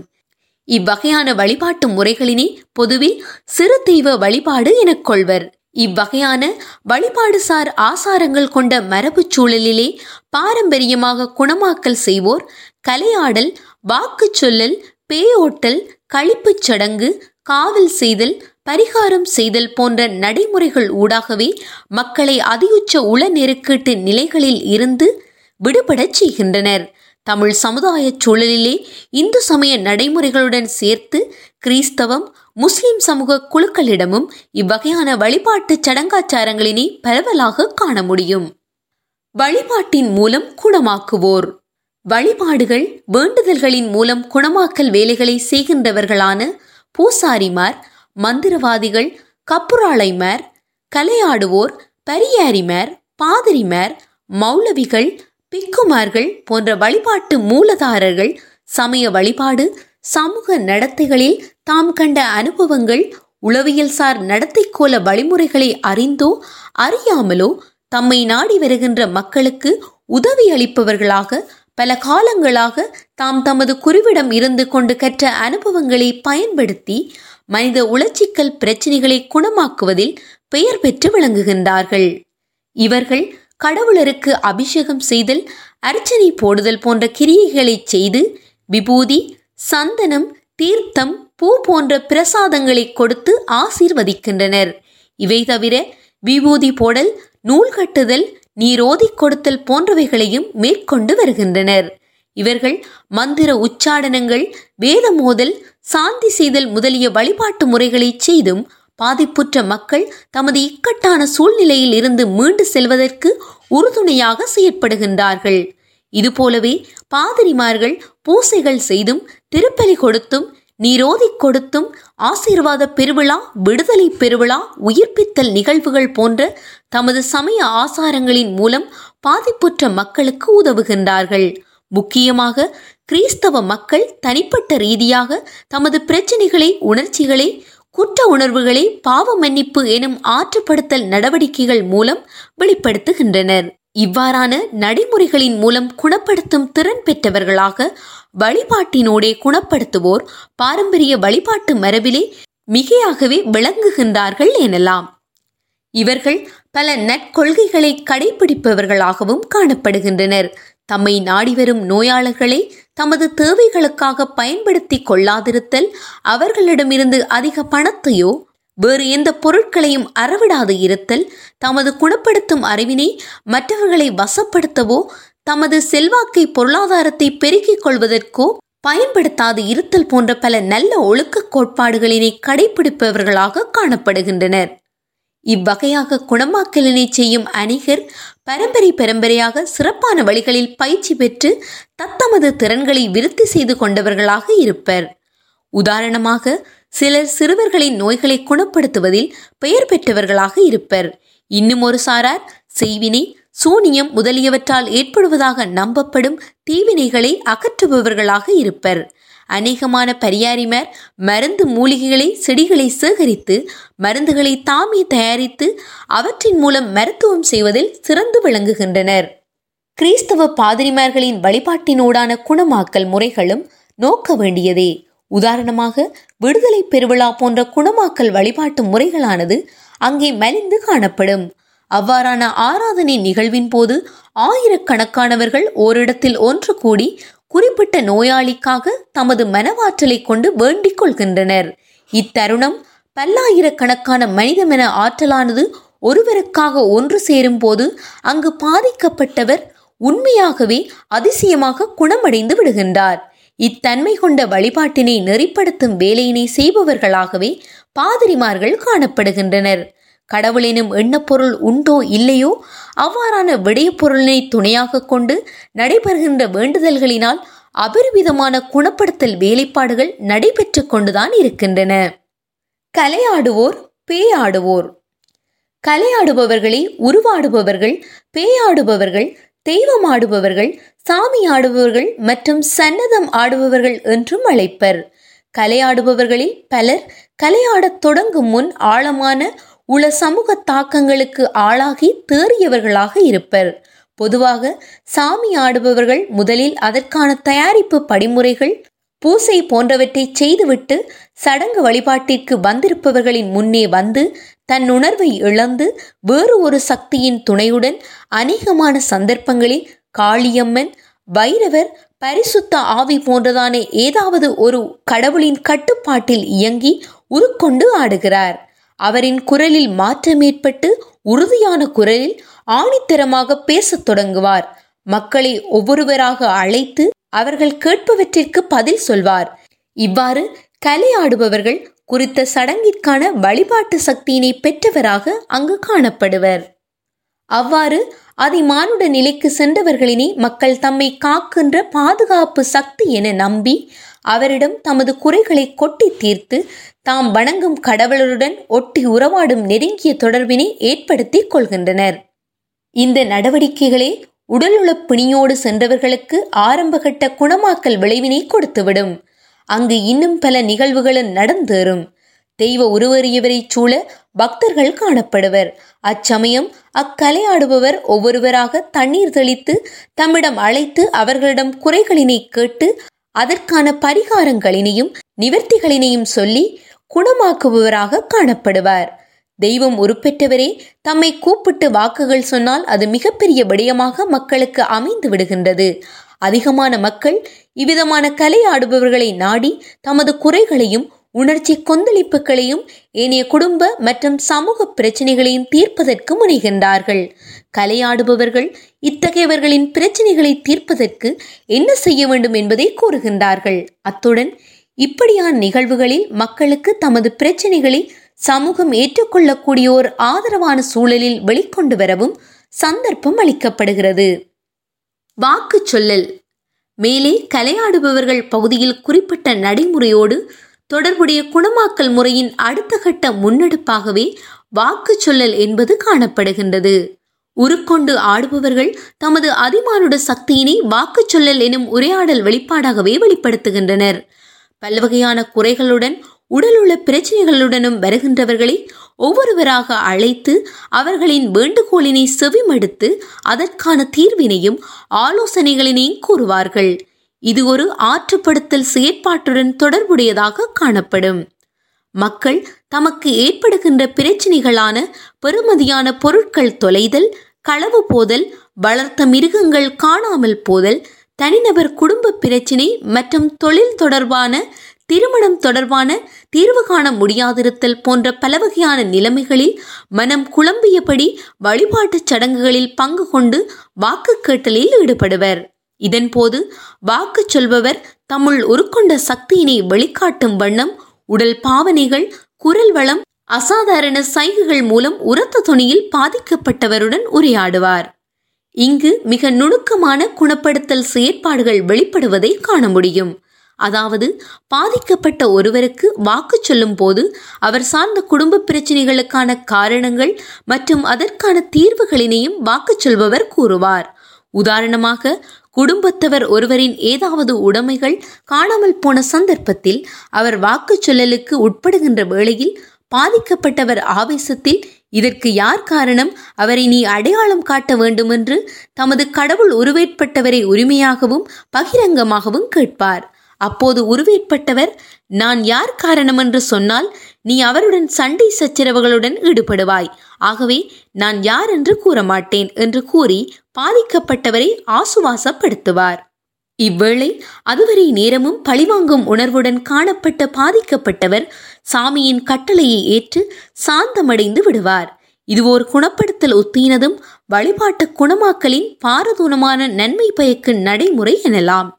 இவ்வகையான வழிபாட்டு முறைகளினை பொதுவில் சிறு தெய்வ வழிபாடு எனக் கொள்வர். இவ்வகையான வழிபாடுசார் ஆசாரங்கள் கொண்ட மரபு சூழலிலே பாரம்பரியமாக குணமாக்கல் செய்வோர் கலையாடல் வாக்கு சொல்லல் பேயோட்டல் கழிப்புச் சடங்கு காவல் செய்தல் பரிகாரம் செய்தல் போன்ற நடைமுறைகள் ஊடாகவே மக்களை அதியுச்ச உள நெருக்கீட்டு நிலைகளில் இருந்து விடுபடச் செய்கின்றனர். தமிழ் சமுதாய சூழலிலே இந்து சமய நடைமுறைகளுடன் சேர்த்து கிறிஸ்தவம் முஸ்லிம் சமூக குழுக்களிடமும் இவ்வகையான வழிபாட்டு சடங்காச்சாரங்களினை பரவலாக காண முடியும். வழிபாட்டின் மூலம் குணமாக்குவோர். வழிபாடுகள் வேண்டுதல்களின் மூலம் குணமாக்கல் வேலைகளை செய்கின்றவர்களான பூசாரிமார் மந்திரவாதிகள் கப்புராளைமார் கலையாடுவோர் பரியாரிமார் பாதிரிமார் மௌலவிகள் பிக்குமார்கள் போன்ற வழிபாட்டு மூலதாரர்கள் சமய வழிபாடு சமூக நடத்தைகளில் தாம் கண்ட அனுபவங்கள் உளவியல் சார் நடத்தை கோல வழிமுறைகளை அறிந்தோ அறியாமலோ தம்மை நாடி வருகின்ற மக்களுக்கு உதவி அளிப்பவர்களாக பல காலங்களாக தாம் தமது குருவிடம் இருந்து கொண்டு கற்ற அனுபவங்களை பயன்படுத்தி மனித உளச்சிக்கல் பிரச்சினைகளை குணமாக்குவதில் பெயர் பெற்று விளங்குகின்றார்கள். இவர்கள் கடவுளருக்கு அபிஷேகம் செய்தல் அர்ச்சனை போடுதல் போன்ற கிரியைகளை செய்து விபூதி சந்தனம் தீர்த்தம் பூ போன்ற பிரசாதங்களை கொடுத்து ஆசீர்வதிக்கின்றனர். இவை தவிர விபூதி போடல் நூல் கட்டுதல் நீரோதி கொடுத்தல் போன்றவைகளையும் மேற்கொண்டு வருகின்றனர். இவர்கள் மந்திர உச்சாடனங்கள் வேத மோதல் சாந்தி செய்தல் முதலிய வழிபாட்டு முறைகளை செய்தும் பாதிப்புற்ற மக்கள் தமது இக்கட்டான சூழ்நிலையில் இருந்து மீண்டு செல்வதற்கு உறுதுணையாக செயற்படுகின்றார்கள். இதுபோலவே பாதிரிமார்கள் பூசைகள் செய்தும் திருப்பலி கொடுத்தும் நீரோதி கொடுத்தும் ஆசீர்வாத பெருவிழா விடுதலை பெருவிழா உயிர்ப்பித்தல் நிகழ்வுகள் போன்ற தமது சமய ஆசாரங்களின் மூலம் பாதிப்புற்ற மக்களுக்கு உதவுகின்றார்கள். முக்கியமாக கிறிஸ்தவ மக்கள் தனிப்பட்ட ரீதியாக தமது பிரச்சனைகளை உணர்ச்சிகளை குற்ற உணர்வுகளை பாவ மன்னிப்பு எனும் ஆற்றுப்படுத்தல் நடவடிக்கைகள் மூலம் வெளிப்படுத்துகின்றனர். இவ்வாறான நடைமுறைகளின் மூலம் குணப்படுத்தும் திறன் பெற்றவர்களாக வழிபாட்டினோடே குணப்படுத்துவோர் பாரம்பரிய வழிபாட்டு மரபிலே மிகையாகவே விளங்குகின்றார்கள் எனலாம். இவர்கள் பல நற்கொள்கைகளை கடைபிடிப்பவர்களாகவும் காணப்படுகின்றனர். தம்மை நாடிவரும் நோயாளர்களை தமது தேவைகளுக்காக பயன்படுத்தி கொள்ளாதிருத்தல் அவர்களிடமிருந்து அதிக பணத்தையோ வேறு எந்த பொருட்களையும் அறவிடாது இருத்தல் தமது குணப்படுத்தும் அறிவினை மற்றவர்களை வசப்படுத்தவோ தமது செல்வாக்கை பொருளாதாரத்தை பெருக்கிக் கொள்வதற்கோ பயன்படுத்தாது இருத்தல் போன்ற பல நல்ல ஒழுக்க கோட்பாடுகளினை கடைபிடிப்பவர்களாக காணப்படுகின்றனர். இவ்வகையாக குணமாக்கலினை செய்யும் அணிகர் பரம்பரை பரம்பரையாக சிறப்பான வழிகளில் பயிற்சி பெற்று தத்தமது திறன்களை விருத்தி செய்து கொண்டவர்களாக இருப்பர். உதாரணமாக சிலர் சிறுவர்களின் நோய்களை குணப்படுத்துவதில் பெயர் பெற்றவர்களாக இருப்பர். இன்னும் ஒரு சாரார் செய்வினை சூனியம் முதலியவற்றால் ஏற்படுவதாக நம்பப்படும் தீவினைகளை அகற்றுபவர்களாக இருப்பர். அநேகமான பரியாரிமர் மருந்து மூலிகைகளை செடிகளை சேகரித்து மருந்துகளை தாமே தயாரித்து அவற்றின் மூலம் மருத்துவம் செய்வதில் சிறந்து விளங்குகின்றனர். கிறிஸ்தவ பாதிரிமார்களின் வழிபாட்டினூடான குணமாக்கல் முறைகளும் நோக்க வேண்டியதே. உதாரணமாக விடுதலை பெருவிழா போன்ற குணமாக்கல் வழிபாட்டு முறைகளானது அங்கே மலிந்து காணப்படும். அவ்வாறான ஆராதனை நிகழ்வின் போது ஆயிரக்கணக்கானவர்கள் ஓரிடத்தில் ஒன்று கூடி குறிப்பிட்ட நோயாளிக்காக தமது மனவாற்றலை கொண்டு வேண்டிக் கொள்கின்றனர். இத்தருணம் பல்லாயிரக்கணக்கான மனிதமென ஆற்றலானது ஒருவருக்காக ஒன்று சேரும் போது அங்கு பாதிக்கப்பட்டவர் உண்மையாகவே அதிசயமாக குணமடைந்து விடுகின்றார். இத்தன்மை கொண்ட வழிபாட்டினை நெறிப்படுத்தும் வேலையினை செய்பவர்களாகவே பாதிரிமார்கள் காணப்படுகின்றனர். கடவுளெனும் எண்ணப்பொருள் உண்டோ இல்லையோ அவ்வாறான விடயப்பொருளினை துணையாக கொண்டு நடைபெறுகின்ற வேண்டுதல்களினால் அபரிவிதமான குணப்படுத்தல் வேலைப்பாடுகள் நடைபெற்று கொண்டுதான் இருக்கின்றன. கலையாடுவோர் பேயாடுவோர். கலையாடுபவர்களை உருவாடுபவர்கள் பேயாடுபவர்கள் தெய்வம் ஆடுபவர்கள் சாமி ஆடுபவர்கள் மற்றும் சன்னதம் ஆடுபவர்கள் என்றும் அழைப்பர். கலையாடுபவர்களில் பலர் கலையாடத் தொடங்கும் முன் ஆழமான உள சமூக தாக்கங்களுக்கு ஆளாகி தேறியவர்களாக இருப்பர். பொதுவாக சாமி ஆடுபவர்கள் முதலில் அதற்கான தயாரிப்பு படிமுறைகள் பூசை போன்றவற்றை செய்துவிட்டு சடங்கு வழிபாட்டிற்கு வந்திருப்பவர்களின் முன்னே வந்து தன் உணர்வை இழந்து வேறு ஒரு சக்தியின் துணையுடன் அநேகமான சந்தர்ப்பங்களில் காளியம்மன் பைரவர் பரிசுத்த ஆவி போன்றதான ஏதாவது ஒரு கடவுளின் கட்டுப்பாட்டில் இயங்கி உருக்கொண்டு ஆடுகிறார். அவரின் குரலில் மாற்றம் ஏற்பட்டு உறுதியான குரலில் ஆணித்தரமாக பேசத் தொடங்குவார். மக்களை ஒவ்வொருவராக அழைத்து அவர்கள் கேட்பவற்றிற்கு பதில் சொல்வார். இவ்வாறு கலையாடுபவர்கள் குறித்த சடங்கிற்கான வழிபாட்டு சக்தியினை பெற்றவராக அங்கு காணப்படுவர். அவ்வாறு அதிமானுட நிலைக்கு சென்றவர்களினை மக்கள் தம்மை காக்கின்ற பாதுகாப்பு சக்தி என நம்பி அவரிடம் தமது குறைகளை கொட்டி தீர்த்து தாம் வணங்கும் கடவுளருடன் ஒட்டி உறவாடும் நெருங்கிய தொடர்பினை ஏற்படுத்தி கொள்கின்றனர். இந்த நடவடிக்கைகளே உடலுளப் பிணியோடு சென்றவர்களுக்கு ஆரம்பகட்ட குணமாக்கல் விளைவினை கொடுத்துவிடும். அங்கு இன்னும் பல நிகழ்வுகளும் நடந்தேறும். தெய்வ உருவறியவரை சூழ பக்தர்கள் காணப்படுவர். அச்சமயம் அக்கலையாடுபவர் ஒவ்வொருவராக தண்ணீர் தெளித்து தம்மிடம் அழைத்து அவர்களிடம் குறைகளினை கேட்டு அதற்கான பரிகாரங்களினையும் நிவர்த்திகளினையும் சொல்லி குணமாக்குபவராக காணப்படுவார். தெய்வம் உருப்பெற்றவரே தம்மை கூப்பிட்டு வாக்குகள் சொன்னால் அது மிகப்பெரிய விடயமாக மக்களுக்கு அமைந்து விடுகின்றது. அதிகமான மக்கள் இவ்விதமான கலை ஆடுபவர்களை நாடி தமது குறைகளையும் உணர்ச்சி கொந்தளிப்புகளையும் ஏனைய குடும்ப மற்றும் சமூக பிரச்சனைகளையும் தீர்ப்பதற்கு முனைகின்றார்கள். கலையாடுபவர்கள் இத்தகையவர்களின் பிரச்சனைகளை தீர்ப்பதற்கு என்ன செய்ய வேண்டும் என்பதை கூறுகின்றார்கள். அத்துடன் இப்படியான நிகழ்வுகளில் மக்களுக்கு தமது பிரச்சனைகளை சமூகம் ஏற்றுக்கொள்ளக்கூடிய ஒரு ஆதரவான சூழலில் வெளிக்கொண்டு வரவும் சந்தர்ப்பம் அளிக்கப்படுகிறது. வாக்கு சொல்லல். மேலே கலையாடுபவர்கள் பகுதியில் குறிப்பிட்ட நடைமுறையோடு தொடர்புடைய குணமாக்கல் முறையின் அடுத்த கட்ட முன்னெடுப்பாகவே வாக்கு சொல்லல் என்பது காணப்படுகின்றது. உருக்கொண்டு ஆடுபவர்கள் தமது அதிமானுட சக்தியினை வாக்கு சொல்லல் எனும் உரையாடல் வெளிப்பாடாகவே வெளிப்படுத்துகின்றனர். பல்வகையான குறைகளுடன் உடலுள்ள பிரச்சனைகளுடனும் வருகின்றவர்களை ஒவ்வொருவராக அழைத்து அவர்களின் வேண்டுகோளினை செவிமடுத்து அதற்கான தீர்வினையும் ஆலோசனைகளினையும் கூறுவார்கள். இது ஒரு ஆற்றுப்படுத்தல் செயற்பாட்டுடன் தொடர்புடையதாக காணப்படும். மக்கள் தமக்கு ஏற்படுகின்ற பிரச்சினைகளான பெறுமதியான பொருட்கள் தொலைதல் களவு போதல் வளர்த்த மிருகங்கள் காணாமல் போதல் தனிநபர் குடும்ப பிரச்சினை மற்றும் தொழில் தொடர்பான திருமணம் தொடர்பான தீர்வு காண முடியாதிருத்தல் போன்ற பலவகையான நிலைமைகளில் மனம் குழம்பியபடி வழிபாட்டுச் சடங்குகளில் பங்கு கொண்டு வாக்கு கேட்டலில் ஈடுபடுவர் இதன்போது வாக்கு சொல்பவர் தம்முள் உருக்கொண்ட சக்தியினை வெளிக்காட்டும் வண்ணம் உடல் பாவனைகள் குரல் வளம் அசாதாரண சைகைகள் மூலம் உரத்த துணியில் பாதிக்கப்பட்டவருடன் உரையாடுவார். இங்கு மிக நுணுக்கமான குணப்படுத்தல் செயற்பாடுகள் வெளிப்படுவதை காண முடியும். அதாவது பாதிக்கப்பட்ட ஒருவருக்கு வாக்கு சொல்லும் போது அவர் சார்ந்த குடும்ப பிரச்சனைகளுக்கான காரணங்கள் மற்றும் அதற்கான தீர்வுகளினையும் வாக்கு சொல்பவர் கூறுவார். உதாரணமாக குடும்பத்தவர் ஒருவரின் ஏதாவது உடைமைகள் காணாமல் போன சந்தர்ப்பத்தில் அவர் வாக்கு சொல்லலுக்கு உட்படுகின்ற வேளையில் பாதிக்கப்பட்டவர் ஆவேசத்தில் இதற்கு யார் காரணம்? அவரை நீ அடையாளம் காட்ட வேண்டுமென்று தமது கடவுள் உருவேற்பட்டவரை உரிமையாகவும் பகிரங்கமாகவும் கேட்பார். அப்போது உருவேற்பட்டவர் நான் யார் காரணம் என்று சொன்னால் நீ அவருடன் சண்டை சச்சரவுகளுடன் ஈடுபடுவாய். ஆகவே நான் யார் என்று கூற மாட்டேன் என்று கூறி பாதிக்கப்பட்டவரை ஆசுவாசப்படுத்துவார். இவ்வேளை அதுவரை நேரமும் பழிவாங்கும் உணர்வுடன் காணப்பட்ட பாதிக்கப்பட்டவர் சாமியின் கட்டளையை ஏற்று சாந்தமடைந்து விடுவார். இது ஒரு குணப்படுத்தல் ஒத்தினதும் வழிபாட்டு குணமாக்கலின் பாரதூனமான நன்மை பயக்கு நடைமுறை எனலாம்.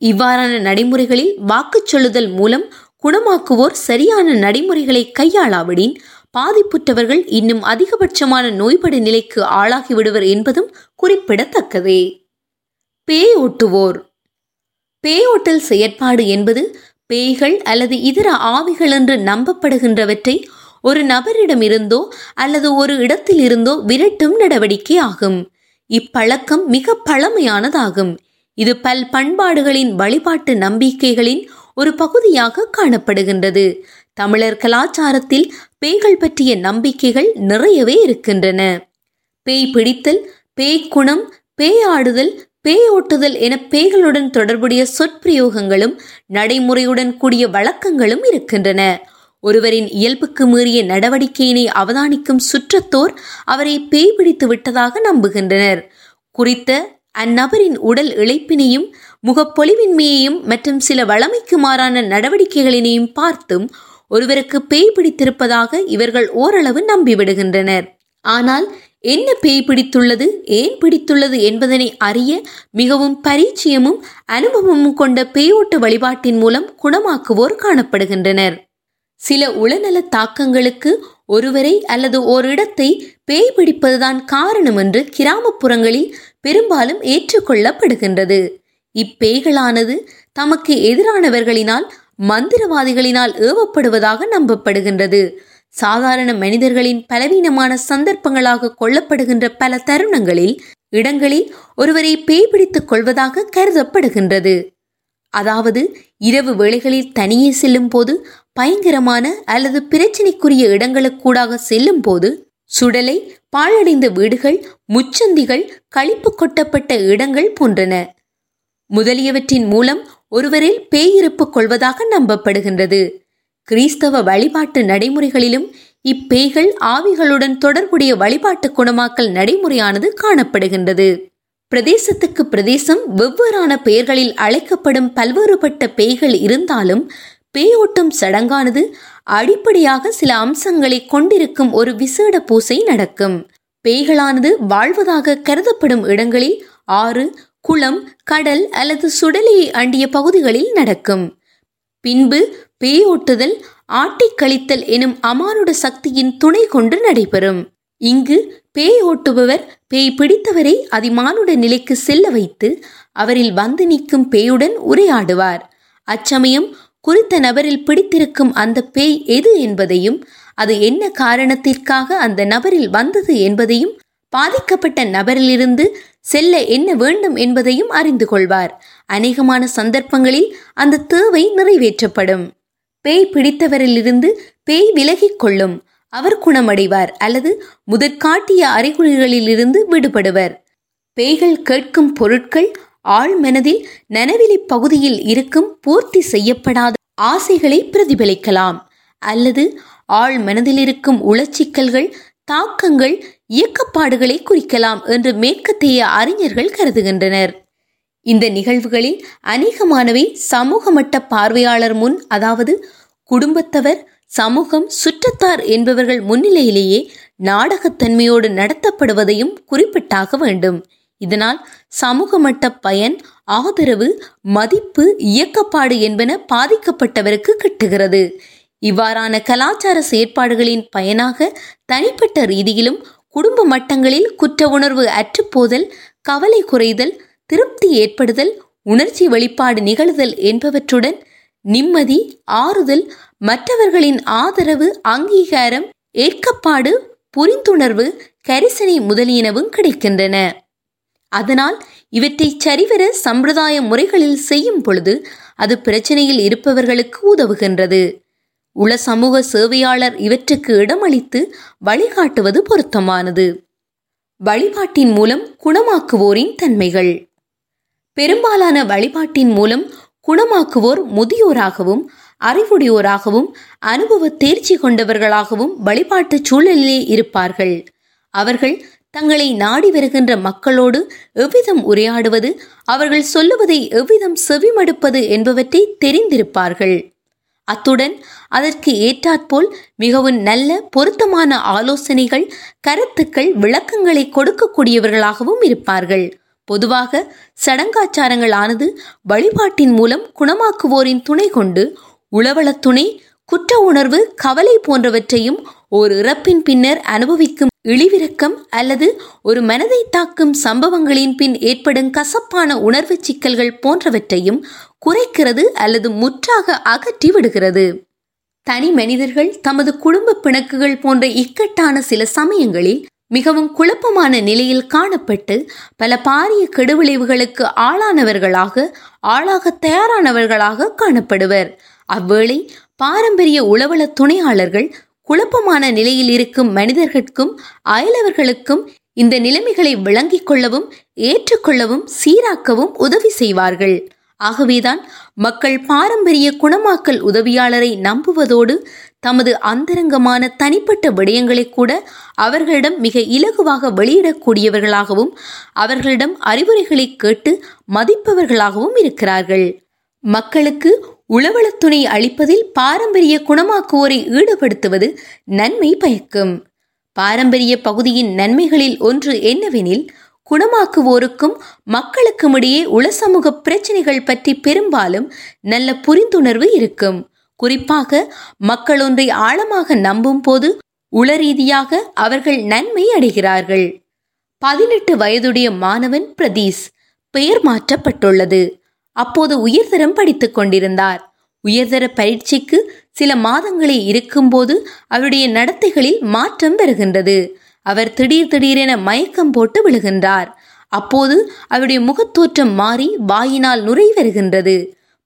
இவ்வாறான நடைமுறைகளில் வாக்குச் சொல்லுதல் மூலம் குணமாக்குவோர் சரியான நடைமுறைகளை கையாளாவிடின் பாதிப்புற்றவர்கள் இன்னும் அதிகபட்சமான நோய்படு நிலைக்கு ஆளாகிவிடுவர் என்பதும் குறிப்பிடத்தக்கதே. பேயோட்டுவோர். பேயோட்டல் செயற்பாடு என்பது பேய்கள் அல்லது இதர ஆவிகள் என்று நம்பப்படுகின்றவற்றை ஒரு நபரிடமிருந்தோ அல்லது ஒரு இடத்திலிருந்தோ விரட்டும் நடவடிக்கை ஆகும். இப்பழக்கம் மிக பழமையானதாகும். இது பல் பண்பாடுகளின் வழிபாட்டு நம்பிக்கைகளின் ஒரு பகுதியாக காணப்படுகின்றது. தமிழர் கலாச்சாரத்தில் பேய்கள் பற்றிய நம்பிக்கைகள் நிறையவே இருக்கின்றன. பேய் பிடித்தல் பேய் குணம் பேயாடுதல் பேய் ஓட்டுதல் என பேய்களுடன் தொடர்புடைய சொற்பிரயோகங்களும் நடைமுறையுடன் கூடிய வழக்கங்களும் இருக்கின்றன. ஒருவரின் இயல்புக்கு மீறிய நடவடிக்கையினை அவதானிக்கும் சுற்றத்தோர் அவரை பேய் பிடித்து விட்டதாக நம்புகின்றனர். குறித்த அந்நபரின் உடல் இழைப்பினையும் முகப்பொலிவின்மையையும் மற்றும் சில வளமைக்கு மாறான நடவடிக்கைகளினையும் பார்த்தும் ஒருவருக்கு பேய் பிடித்திருப்பதாக இவர்கள் ஓரளவு நம்பிவிடுகின்றனர். ஆனால் என்ன பேய் பிடித்துள்ளது? ஏன் பிடித்துள்ளது என்பதனை அறிய மிகவும் பரிச்சயமும் அனுபவமும் கொண்ட பேயோட்டு வழிபாட்டின் மூலம் குணமாக்குவோர் காணப்படுகின்றனர். சில உளநல தாக்கங்களுக்கு ஒருவரை அல்லது ஓரிடத்தை பேய் பிடிப்பதுதான் காரணம் என்று கிராமப்புறங்களில் பெரும்பாலும் ஏற்றுக்கொள்ளப்படுகின்றது. இப்பேய்களானது தமக்கு எதிரானவர்களினால் மந்திரவாதிகளினால் ஏவப்படுவதாக நம்பப்படுகின்றது. சாதாரண மனிதர்களின் பலவீனமான சந்தர்ப்பங்களாக கொள்ளப்படுகின்ற பல தருணங்களில் இடங்களில் ஒருவரை பேய் பிடித்துக் கொள்வதாக கருதப்படுகின்றது. அதாவது இரவு வேளைகளில் தனியே செல்லும் போது பயங்கரமான அல்லது பிரச்சினைக்குரிய இடங்களுக்கூடாக செல்லும் போது சுடலை பாழடைந்த வீடுகள் முச்சந்திகள் கழிப்பு கொட்டப்பட்ட இடங்கள் போன்றன. முதலியவற்றின் மூலம் ஒருவரில் பேயிருப்பு கொள்வதாக நம்பப்படுகின்றது. கிறிஸ்தவ வழிபாட்டு நடைமுறைகளிலும் இப்பேய்கள் ஆவிகளுடன் தொடர்புடைய வழிபாட்டு குணமாக்கல் நடைமுறையானது காணப்படுகின்றது. பிரதேசத்துக்கு பிரதேசம் வெவ்வேறான பெயர்களில் அழைக்கப்படும் பல்வேறுபட்ட பேய்கள் இருந்தாலும் பேயோட்டும் சடங்கானது அடிப்படையாக சில அம்சங்களை கொண்டிருக்கும் ஒரு விசேட பூசை நடக்கும். பேய்களானது வாழ்வதாக கருதப்படும் இடங்களில் ஆறு குளம் கடல் அல்லது சுடலையை அண்டிய பகுதிகளில் நடக்கும். பின்பு பேயோட்டுதல் ஆட்டிக் கழித்தல் எனும் அமானுட சக்தியின் துணை கொண்டு நடைபெறும். இங்கு பேய் ஓட்டுபவர் பேய் பிடித்தவரை அதிமானுட நிலைக்கு செல்ல வைத்து அவரில் வந்து நிற்கும் பேயுடன் உரையாடுவார். அச்சமயம் குறித்த நபரில் பிடித்திருக்கும் அந்த பேய் எது என்பதையும் அது என்ன காரணத்திற்காக அந்த நபரில் வந்தது என்பதையும் பாதிக்கப்பட்ட நபரிலிருந்து செல்ல என்ன வேண்டும் என்பதையும் அறிந்து கொள்வார். அநேகமான சந்தர்ப்பங்களில் அந்த தேவை நிறைவேற்றப்படும். பேய் பிடித்தவரிலிருந்து பேய் விலகிக் கொள்ளும். அவர் குணமடைவார் அல்லது முதற்காட்டிய அறிகுறிகளிலிருந்து விடுபடுவர். பேய்கள் கேட்கும் பொருட்கள் ஆழ் மனதில் நனவிலி பகுதியில் இருக்கும் பூர்த்தி செய்யப்படாத ஆசைகளை பிரதிபலிக்கலாம். அல்லது ஆழ் மனதில் இருக்கும் உளச்சிக்கல்கள் தாக்கங்கள் இயக்கப்பாடுகளை குறிக்கலாம் என்று மேற்கத்திய அறிஞர்கள் கருதுகின்றனர். இந்த நிகழ்வுகளில் அநேகமானவை சமூக மட்ட பார்வையாளர் முன் அதாவது குடும்பத்தவர் சமூகம் சுற்றத்தார் என்பவர்கள் முன்னிலையிலேயே நாடகத்தன்மையோடு நடத்தப்படுவதையும் குறிப்பிட்டாக வேண்டும். இதனால் சமூக மட்ட பயன் ஆதரவு மதிப்பு இயக்கப்பாடு என்பன பாதிக்கப்பட்டவருக்கு கிட்டுகிறது. இவ்வாறான கலாச்சார செயற்பாடுகளின் பயனாக தனிப்பட்ட ரீதியிலும் குடும்ப மட்டங்களில் குற்ற உணர்வு அற்றுப்போதல் கவலை குறைதல் திருப்தி ஏற்படுதல் உணர்ச்சி வெளிப்பாடு நிகழுதல் என்பவற்றுடன் நிம்மதி ஆறுதல் மற்றவர்களின் ஆதரவு அங்கீகாரம் ஏற்கப்பாடு புரிந்துணர்வு கரிசனை முதலியனவும் கிடைக்கின்றன. அதனால் இவற்றை சரிவர சம்பிரதாய முறைகளில் செய்யும் பொழுது அது பிரச்சனையில் இருப்பவர்களுக்கு உதவுகின்றது. உள சமூக சேவையாளர் இவற்றுக்கு இடமளித்து வழிகாட்டுவது பொருத்தமானது. வழிபாட்டின் மூலம் குணமாக்குவோரின் தன்மைகள். பெரும்பாலான வழிபாட்டின் மூலம் குணமாக்குவோர் முதியோராகவும் அறிவுடையோராகவும் அனுபவ தேர்ச்சி கொண்டவர்களாகவும் வழிபாட்டு சூழலிலே இருப்பார்கள். அவர்கள் தங்களை நாடி வருகின்ற மக்களோடு எவ்விதம் உரையாடுவது அவர்கள் சொல்லுவதை எவ்விதம் செவிமடுப்பது என்பவற்றை தெரிந்திருப்பார்கள். அத்துடன் அதற்கு ஏற்றாற்போல் மிகவும் நல்ல பொருத்தமான ஆலோசனைகள் கருத்துக்கள் விளக்கங்களை கொடுக்கக்கூடியவர்களாகவும் இருப்பார்கள். பொதுவாக சடங்காச்சாரங்களானது வழிபாட்டின் மூலம் குணமாக்குவோரின் துணை கொண்டு உளவளத் துணை குற்ற உணர்வு கவலை போன்றவற்றையும் ஒரு இறப்பின் பின்னர் அனுபவிக்கும் இழிவிரக்கம் அல்லது ஒரு மனதை தாக்கும் சம்பவங்களின் பின் ஏற்படும் கசப்பான உணர்வு சிக்கல்கள் போன்றவற்றையும் குறைக்கிறது அல்லது முற்றாக அகற்றி விடுகிறது. தனி மனிதர்கள் தமது குடும்ப பிணக்குகள் போன்ற இக்கட்டான சில சமயங்களில் மிகவும் குழப்பமான நிலையில் காணப்பட்டு பல பாரிய கெடுவிளைவுகளுக்கு ஆளானவர்களாக ஆளாக தயாரானவர்களாக காணப்படுவர். அவ்வேளை பாரம்பரிய உளவள துணையாளர்கள் குழப்பமான நிலையில் இருக்கும் மனிதர்களுக்கும் அயலவர்களுக்கும் இந்த நிலைமைகளை விளங்கிக் கொள்ளவும் ஏற்றுக்கொள்ளவும் சீராக்கவும் உதவி செய்வார்கள். ஆகவேதான் மக்கள் பாரம்பரிய குணமாக்கல் உதவியாளரை நம்புவதோடு தமது அந்தரங்கமான தனிப்பட்ட விடயங்களை கூட அவர்களிடம் மிக இலகுவாக வெளியிடக்கூடியவர்களாகவும் அவர்களிடம் அறிவுரைகளை கேட்டு மதிப்பவர்களாகவும் இருக்கிறார்கள். மக்களுக்கு உளவளத்துணை அளிப்பதில் பாரம்பரிய குணமாக்குவோரை ஈடுபடுத்துவது நன்மை பயக்கும். பாரம்பரிய பகுதியின் நன்மைகளில் ஒன்று என்னவெனில் குணமாக்குவோருக்கும் மக்களுக்கும் இடையே உள சமூக பிரச்சனைகள் பற்றி பெரும்பாலும் நல்ல புரிந்துணர்வு இருக்கும். குறிப்பாக மக்கள் ஒன்றை ஆழமாக நம்பும் போது உள ரீதியாக அவர்கள் நன்மை அடைகிறார்கள். பதினெட்டு வயதுடைய மாணவன் பிரதீஷ் பெயர் மாற்றப்பட்டுள்ளது. அப்போது உயர்தரம் படித்துக் கொண்டிருந்தார். உயர்தர பயிற்சிக்கு சில மாதங்களே இருக்கும்போது அவருடைய நடத்தைகளில் மாற்றம் வருகின்றது. அவர் திடீர் திடீரென மயக்கம் போட்டு விழுகின்றார். அப்போது அவருடைய முகத்தோற்றம் மாறி வாயினால் நுரை வருகின்றது.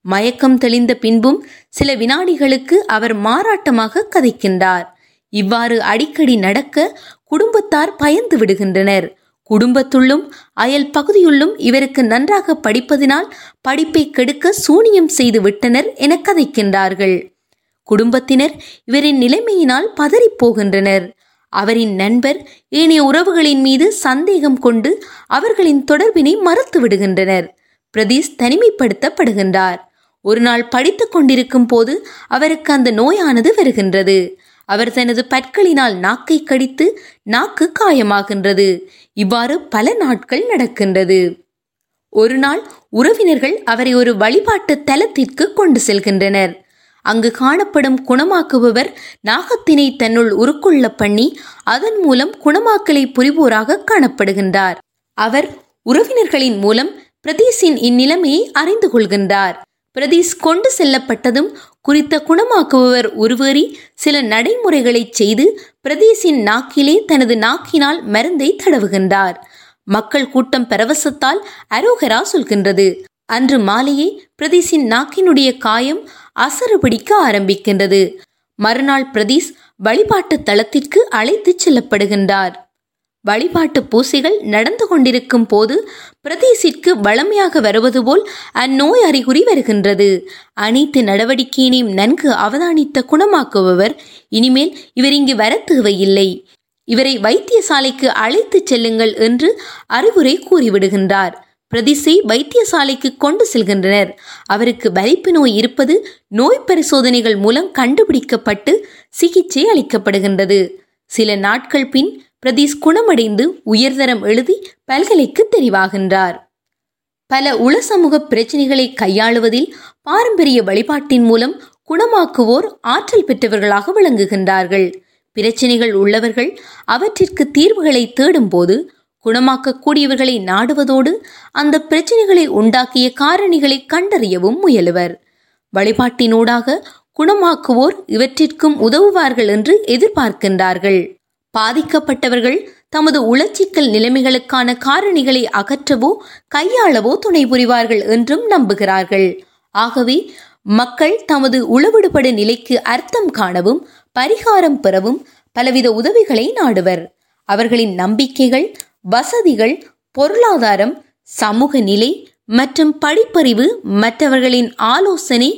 மயக்கம் தெளிந்த பின்பும் சில வினாடிகளுக்கு அவர் மாறாட்டமாக கதைக்கின்றார். இவ்வாறு அடிக்கடி நடக்க குடும்பத்தார் பயந்து விடுகின்றனர். குடும்பத்துள்ளும் அயல் பகுதியுள்ளும் இவருக்கு நன்றாக படிப்பதினால் படிப்பை கெடுக்க சூனியம் செய்து விட்டனர் என கதைக்கின்றார்கள். குடும்பத்தினர் இவரின் நிலைமையினால் பதறிப் போகின்றனர். அவரின் நண்பர் ஏனைய உறவுகளின் மீது சந்தேகம் கொண்டு அவர்களின் தொடர்பினை மறுத்து விடுகின்றனர். பிரதீஷ் தனிமைப்படுத்தப்படுகின்றார். ஒரு நாள் படித்துக் கொண்டிருக்கும் போது அவருக்கு அந்த நோயானது வருகின்றது. அவர் தனது பற்களினால் நாக்கை கடித்து நாக்கு காயமாகின்றது. இவ்வாறு பல நாட்கள் நடக்கின்றது. ஒரு நாள் உறவினர்கள் அவரை ஒரு வழிபாட்டு தலத்திற்கு கொண்டு செல்கின்றனர். அங்கு காணப்படும் குணமாக்குபவர் நாகத்தினை தன்னுள் உருக்குள்ள பண்ணி அதன் மூலம் குணமாக்கலை புரிவோராக காணப்படுகின்றார். அவர் உறவினர்களின் மூலம் பிரதீஷின் இந்நிலைமையை அறிந்து கொள்கின்றார். பிரதீஸ் கொண்டு செல்லப்பட்டதும் குறித்த குணமாக்குபவர் உருவேறி சில நடைமுறைகளை செய்து பிரதீஸின் நாக்கிலே தனது நாக்கினால் மருந்தை தடவுகின்றார். மக்கள் கூட்டம் பரவசத்தால் அரோகரா சொல்கின்றது. அன்று மாலையே பிரதீஸின் நாக்கினுடைய காயம் அசறு பிடிக்க ஆரம்பிக்கின்றது. மறுநாள் பிரதீஸ் வழிபாட்டு தளத்திற்கு அழைத்துச் செல்லப்படுகின்றார். வழிபாட்டு பூசைகள் நடந்து கொண்டிருக்கும் போது பிரதேசிற்கு வளமையாக வருவது போல் அந்நோய் அறிகுறி வருகின்றது. அனைத்து நடவடிக்கையினையும் நன்கு அவதானித்த குணமாக்குபவர். இனிமேல் இவர் இங்கு வர தேவையில்லை. இவரை வைத்தியசாலைக்கு அழைத்துச் செல்லுங்கள் என்று அறிவுரை கூறிவிடுகின்றார். பிரதிசை வைத்தியசாலைக்கு கொண்டு செல்கின்றனர். அவருக்கு வலிப்பு நோய் இருப்பது நோய் பரிசோதனைகள் மூலம் கண்டுபிடிக்கப்பட்டு சிகிச்சை அளிக்கப்படுகின்றது. சில நாட்கள் பின் பிரதீஷ் குணமடைந்து உயர்தரம் எழுதி பல்கலைக்கு தெரிவாகின்றார். பல உள சமூக பிரச்சனைகளை கையாளுவதில் பாரம்பரிய வழிபாட்டின் மூலம் குணமாக்குவோர் ஆற்றல் பெற்றவர்களாக விளங்குகின்றார்கள். பிரச்சனைகள் உள்ளவர்கள் அவற்றிற்கு தீர்வுகளை தேடும்போது குணமாக்கக்கூடியவர்களை நாடுவதோடு அந்த பிரச்சனைகளை உண்டாக்கிய காரணிகளை கண்டறியவும் முயலுவர். வழிபாட்டினூடாக குணமாக்குவோர் இவற்றிற்கும் உதவுவார்கள் என்று எதிர்பார்க்கின்றார்கள். பாதிக்கப்பட்டவர்கள் தமது உளச்சிக்கல் நிலைமைகளுக்கான காரணிகளை அகற்றவோ கையாளவோ துணை புரிவார்கள் என்றும் நம்புகிறார்கள். ஆகவே மக்கள் தமது உளவிடுபடு நிலைக்கு அர்த்தம் காணவும் பரிகாரம் பெறவும் பலவித உதவிகளை நாடுவர். அவர்களின் நம்பிக்கைகள் வசதிகள் பொருளாதாரம் சமூக நிலை மற்றும் படிப்பறிவு மற்றவர்களின் ஆலோசனை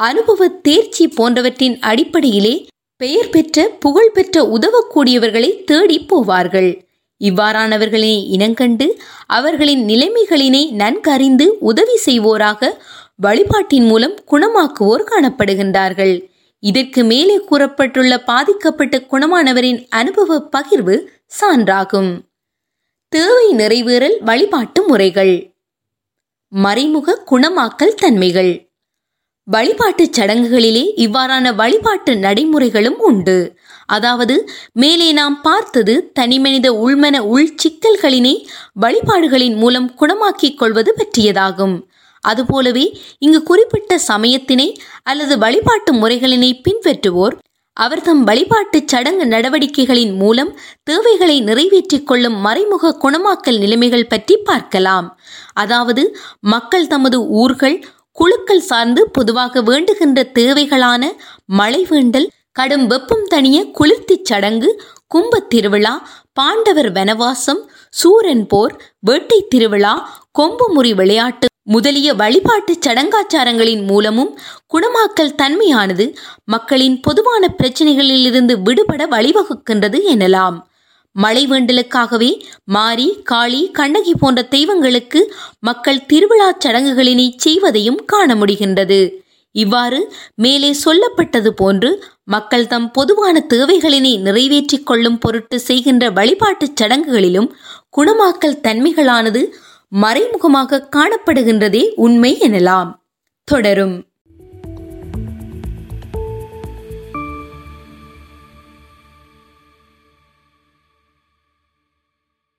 அனுபவ தேர்ச்சி போன்றவற்றின் அடிப்படையிலே பெயர் பெற்ற புகழ்பெற்ற உதவக்கூடியவர்களை தேடி போவார்கள். இவ்வாறானவர்களை இனங்கண்டு அவர்களின் நிலைமைகளினை நன்கறிந்து உதவி செய்வோராக வழிபாட்டின் மூலம் குணமாக்குவோர் காணப்படுகின்றார்கள். இதற்கு மேலே கூறப்பட்டுள்ள பாதிக்கப்பட்ட குணமானவரின் அனுபவ பகிர்வு சான்றாகும். தேவை நிறைவேறல் வழிபாட்டு முறைகள். மறைமுக குணமாக்கல் தன்மைகள். வழிபாட்டுச் சடங்குகளிலே இவ்வாறான வழிபாட்டு நடைமுறைகளும் உண்டு. அதாவது மேலே நாம் பார்த்தது தனிமனித உள்மன உள் சிக்கல்களினை வழிபாடுகளின் மூலம் குணமாக்கிக் கொள்வது பற்றியதாகும். அதுபோலவே இங்கு குறிப்பிட்ட சமயத்தினை அல்லது வழிபாட்டு முறைகளினை பின்பற்றுவோர் அவர் தம் வழிபாட்டு சடங்கு நடவடிக்கைகளின் மூலம் தேவைகளை நிறைவேற்றிக் கொள்ளும் மறைமுக குணமாக்கல் நிலைமைகள் பற்றி பார்க்கலாம். அதாவது மக்கள் தமது ஊர்கள் குழுக்கள் சார்ந்து பொதுவாக வேண்டுகின்ற தேவைகளான மழை வேண்டல் கடும் வெப்பம் தணிய குளிர்த்திச் சடங்கு கும்பத் திருவிழா பாண்டவர் வனவாசம் சூரன் போர் வேட்டை திருவிழா கொம்புமுறி விளையாட்டு முதலிய வழிபாட்டுச் சடங்காச்சாரங்களின் மூலமும் குணமாக்கல் தன்மையானது மக்களின் பொதுவான பிரச்சனைகளிலிருந்து விடுபட வழிவகுக்கின்றது எனலாம். மழை வேண்டலுக்காகவே மாரி காளி கண்ணகி போன்ற தெய்வங்களுக்கு மக்கள் திருவிழா சடங்குகளினை செய்வதையும் காண முடிகின்றது. இவ்வாறு மேலே சொல்லப்பட்டது போன்று மக்கள் தம் பொதுவான தேவைகளினை நிறைவேற்றிக் கொள்ளும் பொருட்டு செய்கின்ற வழிபாட்டுச் சடங்குகளிலும் குணமாக்கல் தன்மைகளானது மறைமுகமாக காணப்படுகின்றதே உண்மை எனலாம். தொடரும்.